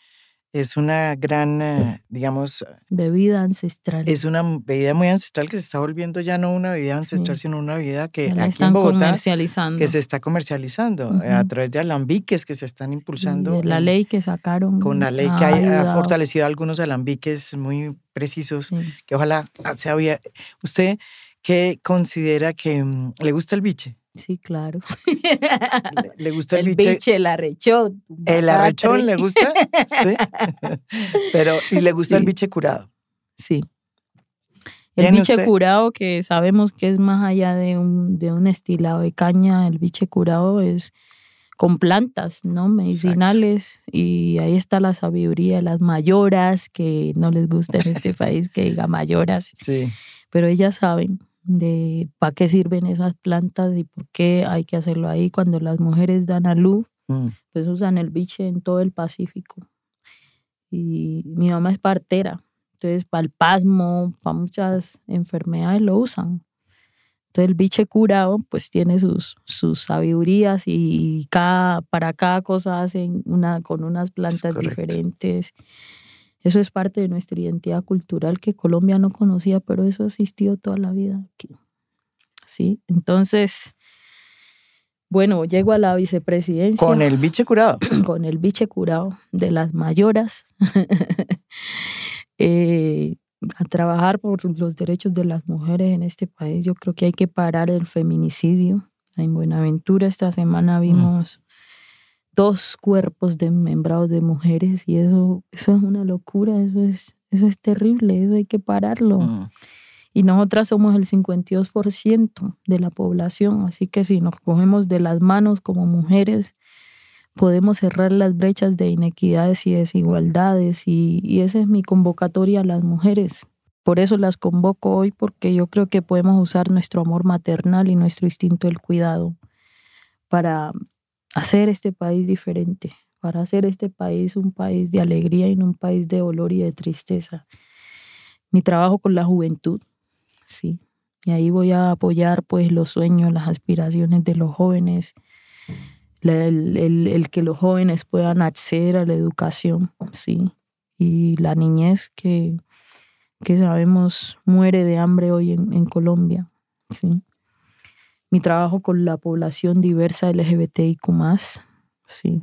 Es una gran, eh, digamos... Bebida ancestral. Es una bebida muy ancestral que se está volviendo ya no una bebida ancestral, sino una bebida que aquí están en Bogotá... Comercializando. Que se está comercializando a través de alambiques que se están impulsando. la ley que sacaron. Con la ley que ha, fortalecido algunos alambiques muy precisos, que ojalá se había... Usted, ¿qué considera que mm, le gusta el biche? Sí, claro. ¿Le, gusta el, el biche? El arrechón. ¿El arrechón le gusta? Sí. <laughs> Pero, ¿y le gusta el biche curado? Sí. El biche curado, que sabemos que es más allá de un, de un estilado de caña, el biche curado es con plantas, ¿no? Medicinales. Y ahí está la sabiduría de las mayoras, que no les gusta en este país que diga mayoras. Sí. Pero ellas saben de para qué sirven esas plantas y por qué hay que hacerlo ahí. Cuando las mujeres dan a luz, mm. pues usan el biche en todo el Pacífico. Y mi mamá es partera, entonces para el pasmo, para muchas enfermedades lo usan. Entonces el biche curado pues tiene sus, sus sabidurías y cada, para cada cosa hacen una con unas plantas diferentes. Eso es parte de nuestra identidad cultural que Colombia no conocía, pero eso existió toda la vida aquí. ¿Sí? Entonces, bueno, llego a la vicepresidencia. Con el biche curado. <clears throat> Con el biche curado de las mayoras. <laughs> Eh, a trabajar por los derechos de las mujeres en este país. Yo creo que hay que parar el feminicidio. En Buenaventura esta semana mm. vimos dos cuerpos desmembrados de mujeres y eso, eso es una locura, eso es, eso es terrible, eso hay que pararlo. Mm. Y nosotras somos el 52% de la población, así que si nos cogemos de las manos como mujeres, podemos cerrar las brechas de inequidades y desigualdades y, y esa es mi convocatoria a las mujeres. Por eso las convoco hoy porque yo creo que podemos usar nuestro amor maternal y nuestro instinto del cuidado para hacer este país diferente, para hacer este país un país de alegría y no un país de dolor y de tristeza. Mi trabajo con la juventud, sí. Y ahí voy a apoyar pues los sueños, las aspiraciones de los jóvenes, el, que los jóvenes puedan acceder a la educación, sí. Y la niñez que, que sabemos muere de hambre hoy en Colombia, sí mi trabajo con la población diversa LGBTIQ, sí.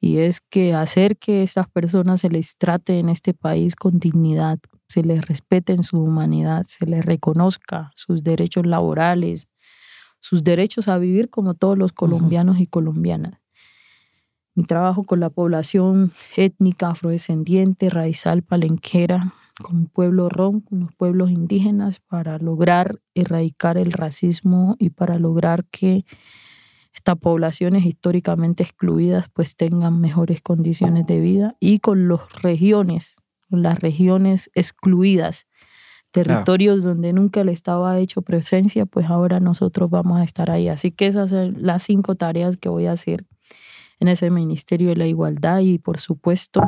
Y es que hacer que estas personas se les trate en este país con dignidad, se les respete en su humanidad, se les reconozca sus derechos laborales, sus derechos a vivir como todos los colombianos y colombianas. Mi trabajo con la población étnica afrodescendiente, raizal, palenquera, con el pueblo ron, con los pueblos indígenas, para lograr erradicar el racismo y para lograr que estas poblaciones históricamente excluidas pues tengan mejores condiciones de vida y con las regiones, las regiones excluidas, territorios donde nunca el Estado ha hecho presencia, pues ahora nosotros vamos a estar ahí. Así que esas son las cinco tareas que voy a hacer en ese Ministerio de la Igualdad y por supuesto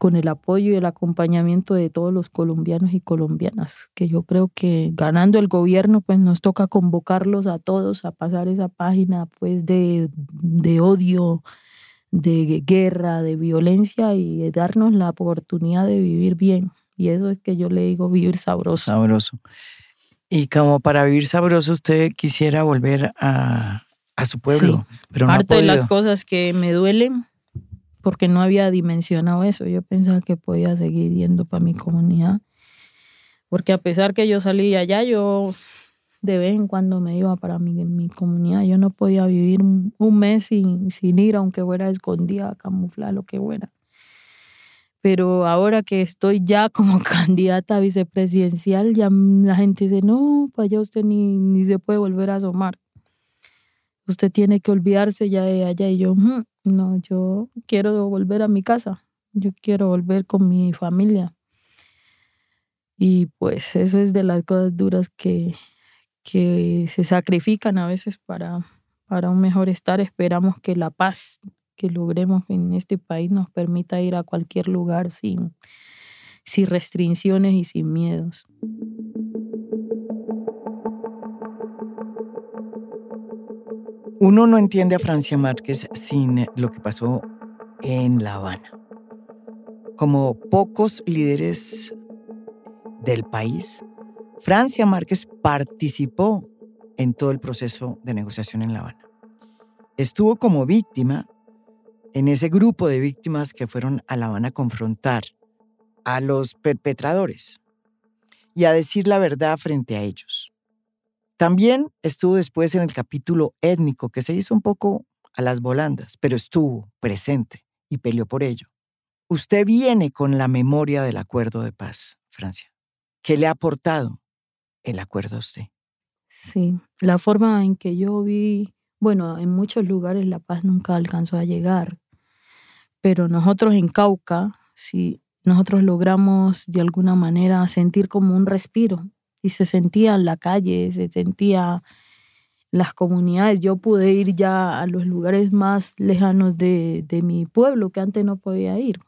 con el apoyo y el acompañamiento de todos los colombianos y colombianas, que yo creo que ganando el gobierno, pues nos toca convocarlos a todos a pasar esa página pues de, de odio, de guerra, de violencia y darnos la oportunidad de vivir bien. Y eso es que yo le digo vivir sabroso. Sabroso. Y como para vivir sabroso, usted quisiera volver a, a su pueblo. Pero Parte no de las cosas que me duelen porque no había dimensionado eso. Yo pensaba que podía seguir yendo para mi comunidad, porque a pesar que yo salí allá, yo de vez en cuando me iba para mi, mi comunidad. Yo no podía vivir un, mes sin, sin, ir, aunque fuera escondida, camuflar, lo que fuera. pero ahora que estoy ya <laughs> como candidata a vicepresidencial, ya la gente dice, no, para allá usted ni, ni se puede volver a asomar. Usted tiene que olvidarse ya de allá. Y yo, no, yo quiero volver a mi casa. Yo quiero volver con mi familia. Y pues eso es de las cosas duras que, que se sacrifican a veces para, para un mejor estar. Esperamos que la paz que logremos en este país nos permita ir a cualquier lugar sin, sin restricciones y sin miedos. Uno no entiende a Francia Márquez sin lo que pasó en La Habana. Como pocos líderes del país, Francia Márquez participó en todo el proceso de negociación en La Habana. Estuvo como víctima en ese grupo de víctimas que fueron a La Habana a confrontar a los perpetradores y a decir la verdad frente a ellos. También estuvo después en el capítulo étnico, que se hizo un poco a las volandas, pero estuvo presente y peleó por ello. Usted viene con la memoria del acuerdo de paz, Francia. ¿Qué le ha aportado el acuerdo a usted? Sí, la forma en que yo vi, bueno, en muchos lugares la paz nunca alcanzó a llegar, pero nosotros en Cauca, sí, nosotros logramos de alguna manera sentir como un respiro y se sentía en la calle, se sentía las comunidades. Yo pude ir ya a los lugares más lejanos de, de mi pueblo que antes no podía ir.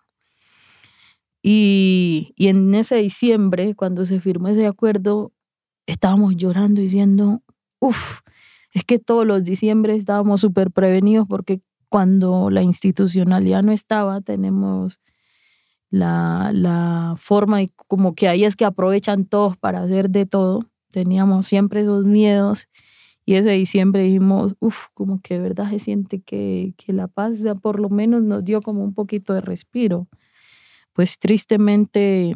Y, y, en ese diciembre, cuando se firmó ese acuerdo, estábamos llorando diciendo, uff, es que todos los diciembre estábamos súper prevenidos porque cuando la institucionalidad no estaba, tenemos la, la forma y como que ahí es que aprovechan todos para hacer de todo. Teníamos siempre esos miedos y ese diciembre dijimos, uff, como que de verdad se siente que, que la paz ya por lo menos nos dio como un poquito de respiro pues tristemente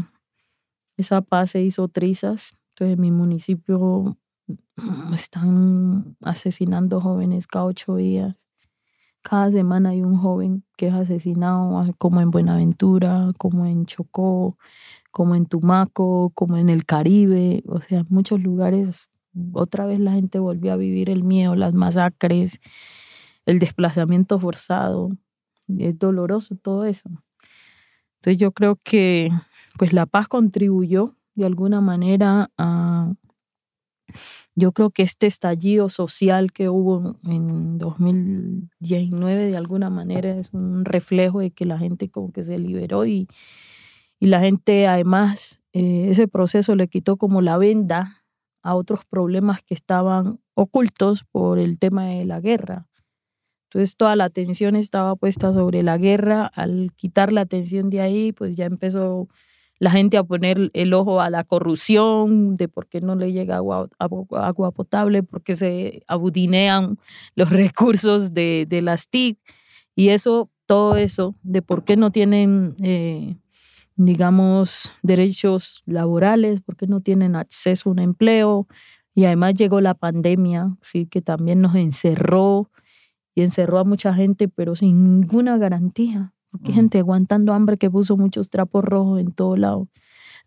esa paz se hizo trizas. Entonces en mi municipio mm, están asesinando jóvenes cada ocho días. Cada semana hay un joven que es asesinado, ah, como en Buenaventura, como en Chocó, como en Tumaco, como en el Caribe. O sea, en muchos lugares otra vez la gente volvió a vivir el miedo, las masacres, el desplazamiento forzado. Es doloroso todo eso. Entonces yo creo que pues la paz contribuyó de alguna manera a, yo creo que este estallido social que hubo en 2019 de alguna manera es un reflejo de que la gente como que se liberó y, y la gente además eh, ese proceso le quitó como la venda a otros problemas que estaban ocultos por el tema de la guerra. Entonces toda la atención estaba puesta sobre la guerra. Al quitar la atención de ahí, pues ya empezó la gente a poner el ojo a la corrupción, de por qué no le llega agua, agua potable, porque se abudinean los <laughs> recursos de, de, las TIC. Y eso, todo eso, de por qué no tienen, eh, digamos, derechos laborales, por qué no tienen acceso a un empleo. Y además llegó la pandemia, sí, que también nos encerró y encerró a mucha gente, pero sin ninguna garantía. Gente aguantando hambre que puso muchos trapos rojos en todo lado.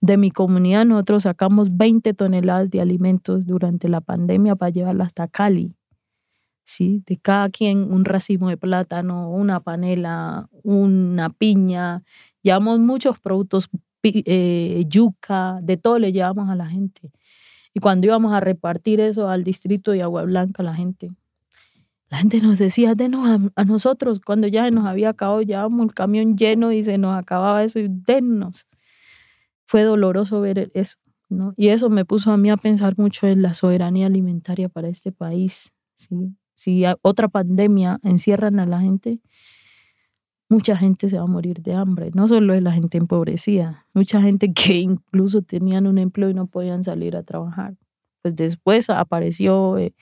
De mi comunidad nosotros sacamos 20 toneladas de alimentos durante la pandemia para llevarla hasta Cali. ¿Sí? De cada quien un racimo de plátano, una panela, una piña. Llevamos muchos productos, eh, yuca, de todo le llevamos a la gente. Y cuando íbamos a repartir eso al distrito de Agua Blanca, la gente, la gente nos decía, denos a, nosotros, cuando ya nos había acabado, llevábamos el camión lleno y se nos acababa eso, y denos. Fue doloroso ver eso, ¿no? Y eso me puso a mí a pensar mucho en la soberanía alimentaria para este país, ¿sí? Si otra pandemia encierran a la gente, mucha gente se va a morir de hambre, no solo es la gente empobrecida, mucha gente <laughs> que incluso tenían un empleo y no podían salir a trabajar. Pues después apareció... Eh,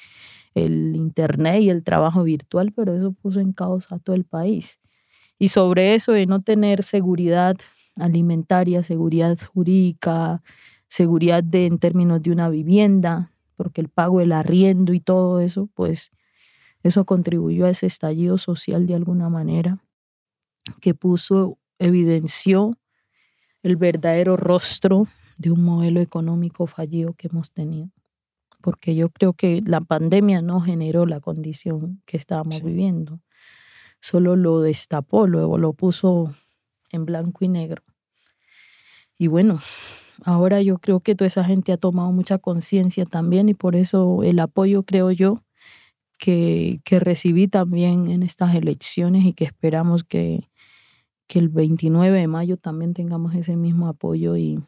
el Internet y el trabajo virtual, pero eso puso en causa a todo el país. Y sobre eso de no tener seguridad alimentaria, seguridad jurídica, seguridad en términos de una vivienda, porque el pago del arriendo y todo eso, pues eso contribuyó a ese estallido social de alguna manera, que puso, evidenció el verdadero rostro de un modelo económico fallido que hemos tenido. Porque yo creo que la pandemia no generó la condición que estábamos viviendo, solo lo destapó, luego lo puso en blanco y negro. Y bueno, ahora yo creo que toda esa gente ha tomado mucha conciencia también y por eso el apoyo, creo yo, que, que recibí también en estas elecciones y que esperamos que, que el 29 de mayo también tengamos ese mismo apoyo y,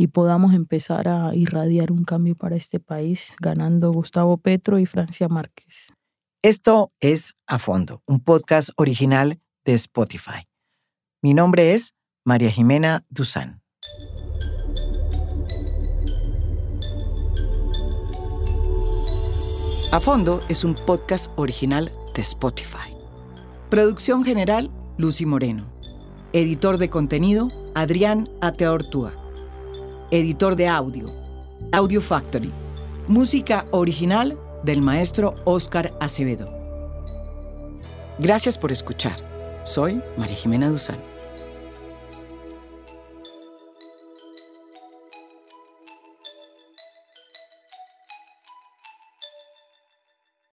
y podamos empezar a irradiar un cambio para este país, ganando Gustavo Petro y Francia Márquez. Esto es A Fondo, un podcast original de Spotify. Mi nombre es María Jimena Duzán. A Fondo es un podcast original de Spotify. Producción general, Lucy Moreno. Editor de contenido, Adrián Ateortúa. Editor de audio, Audio Factory. Música original del maestro Oscar Acevedo. Gracias por escuchar. Soy María Jimena Duzán.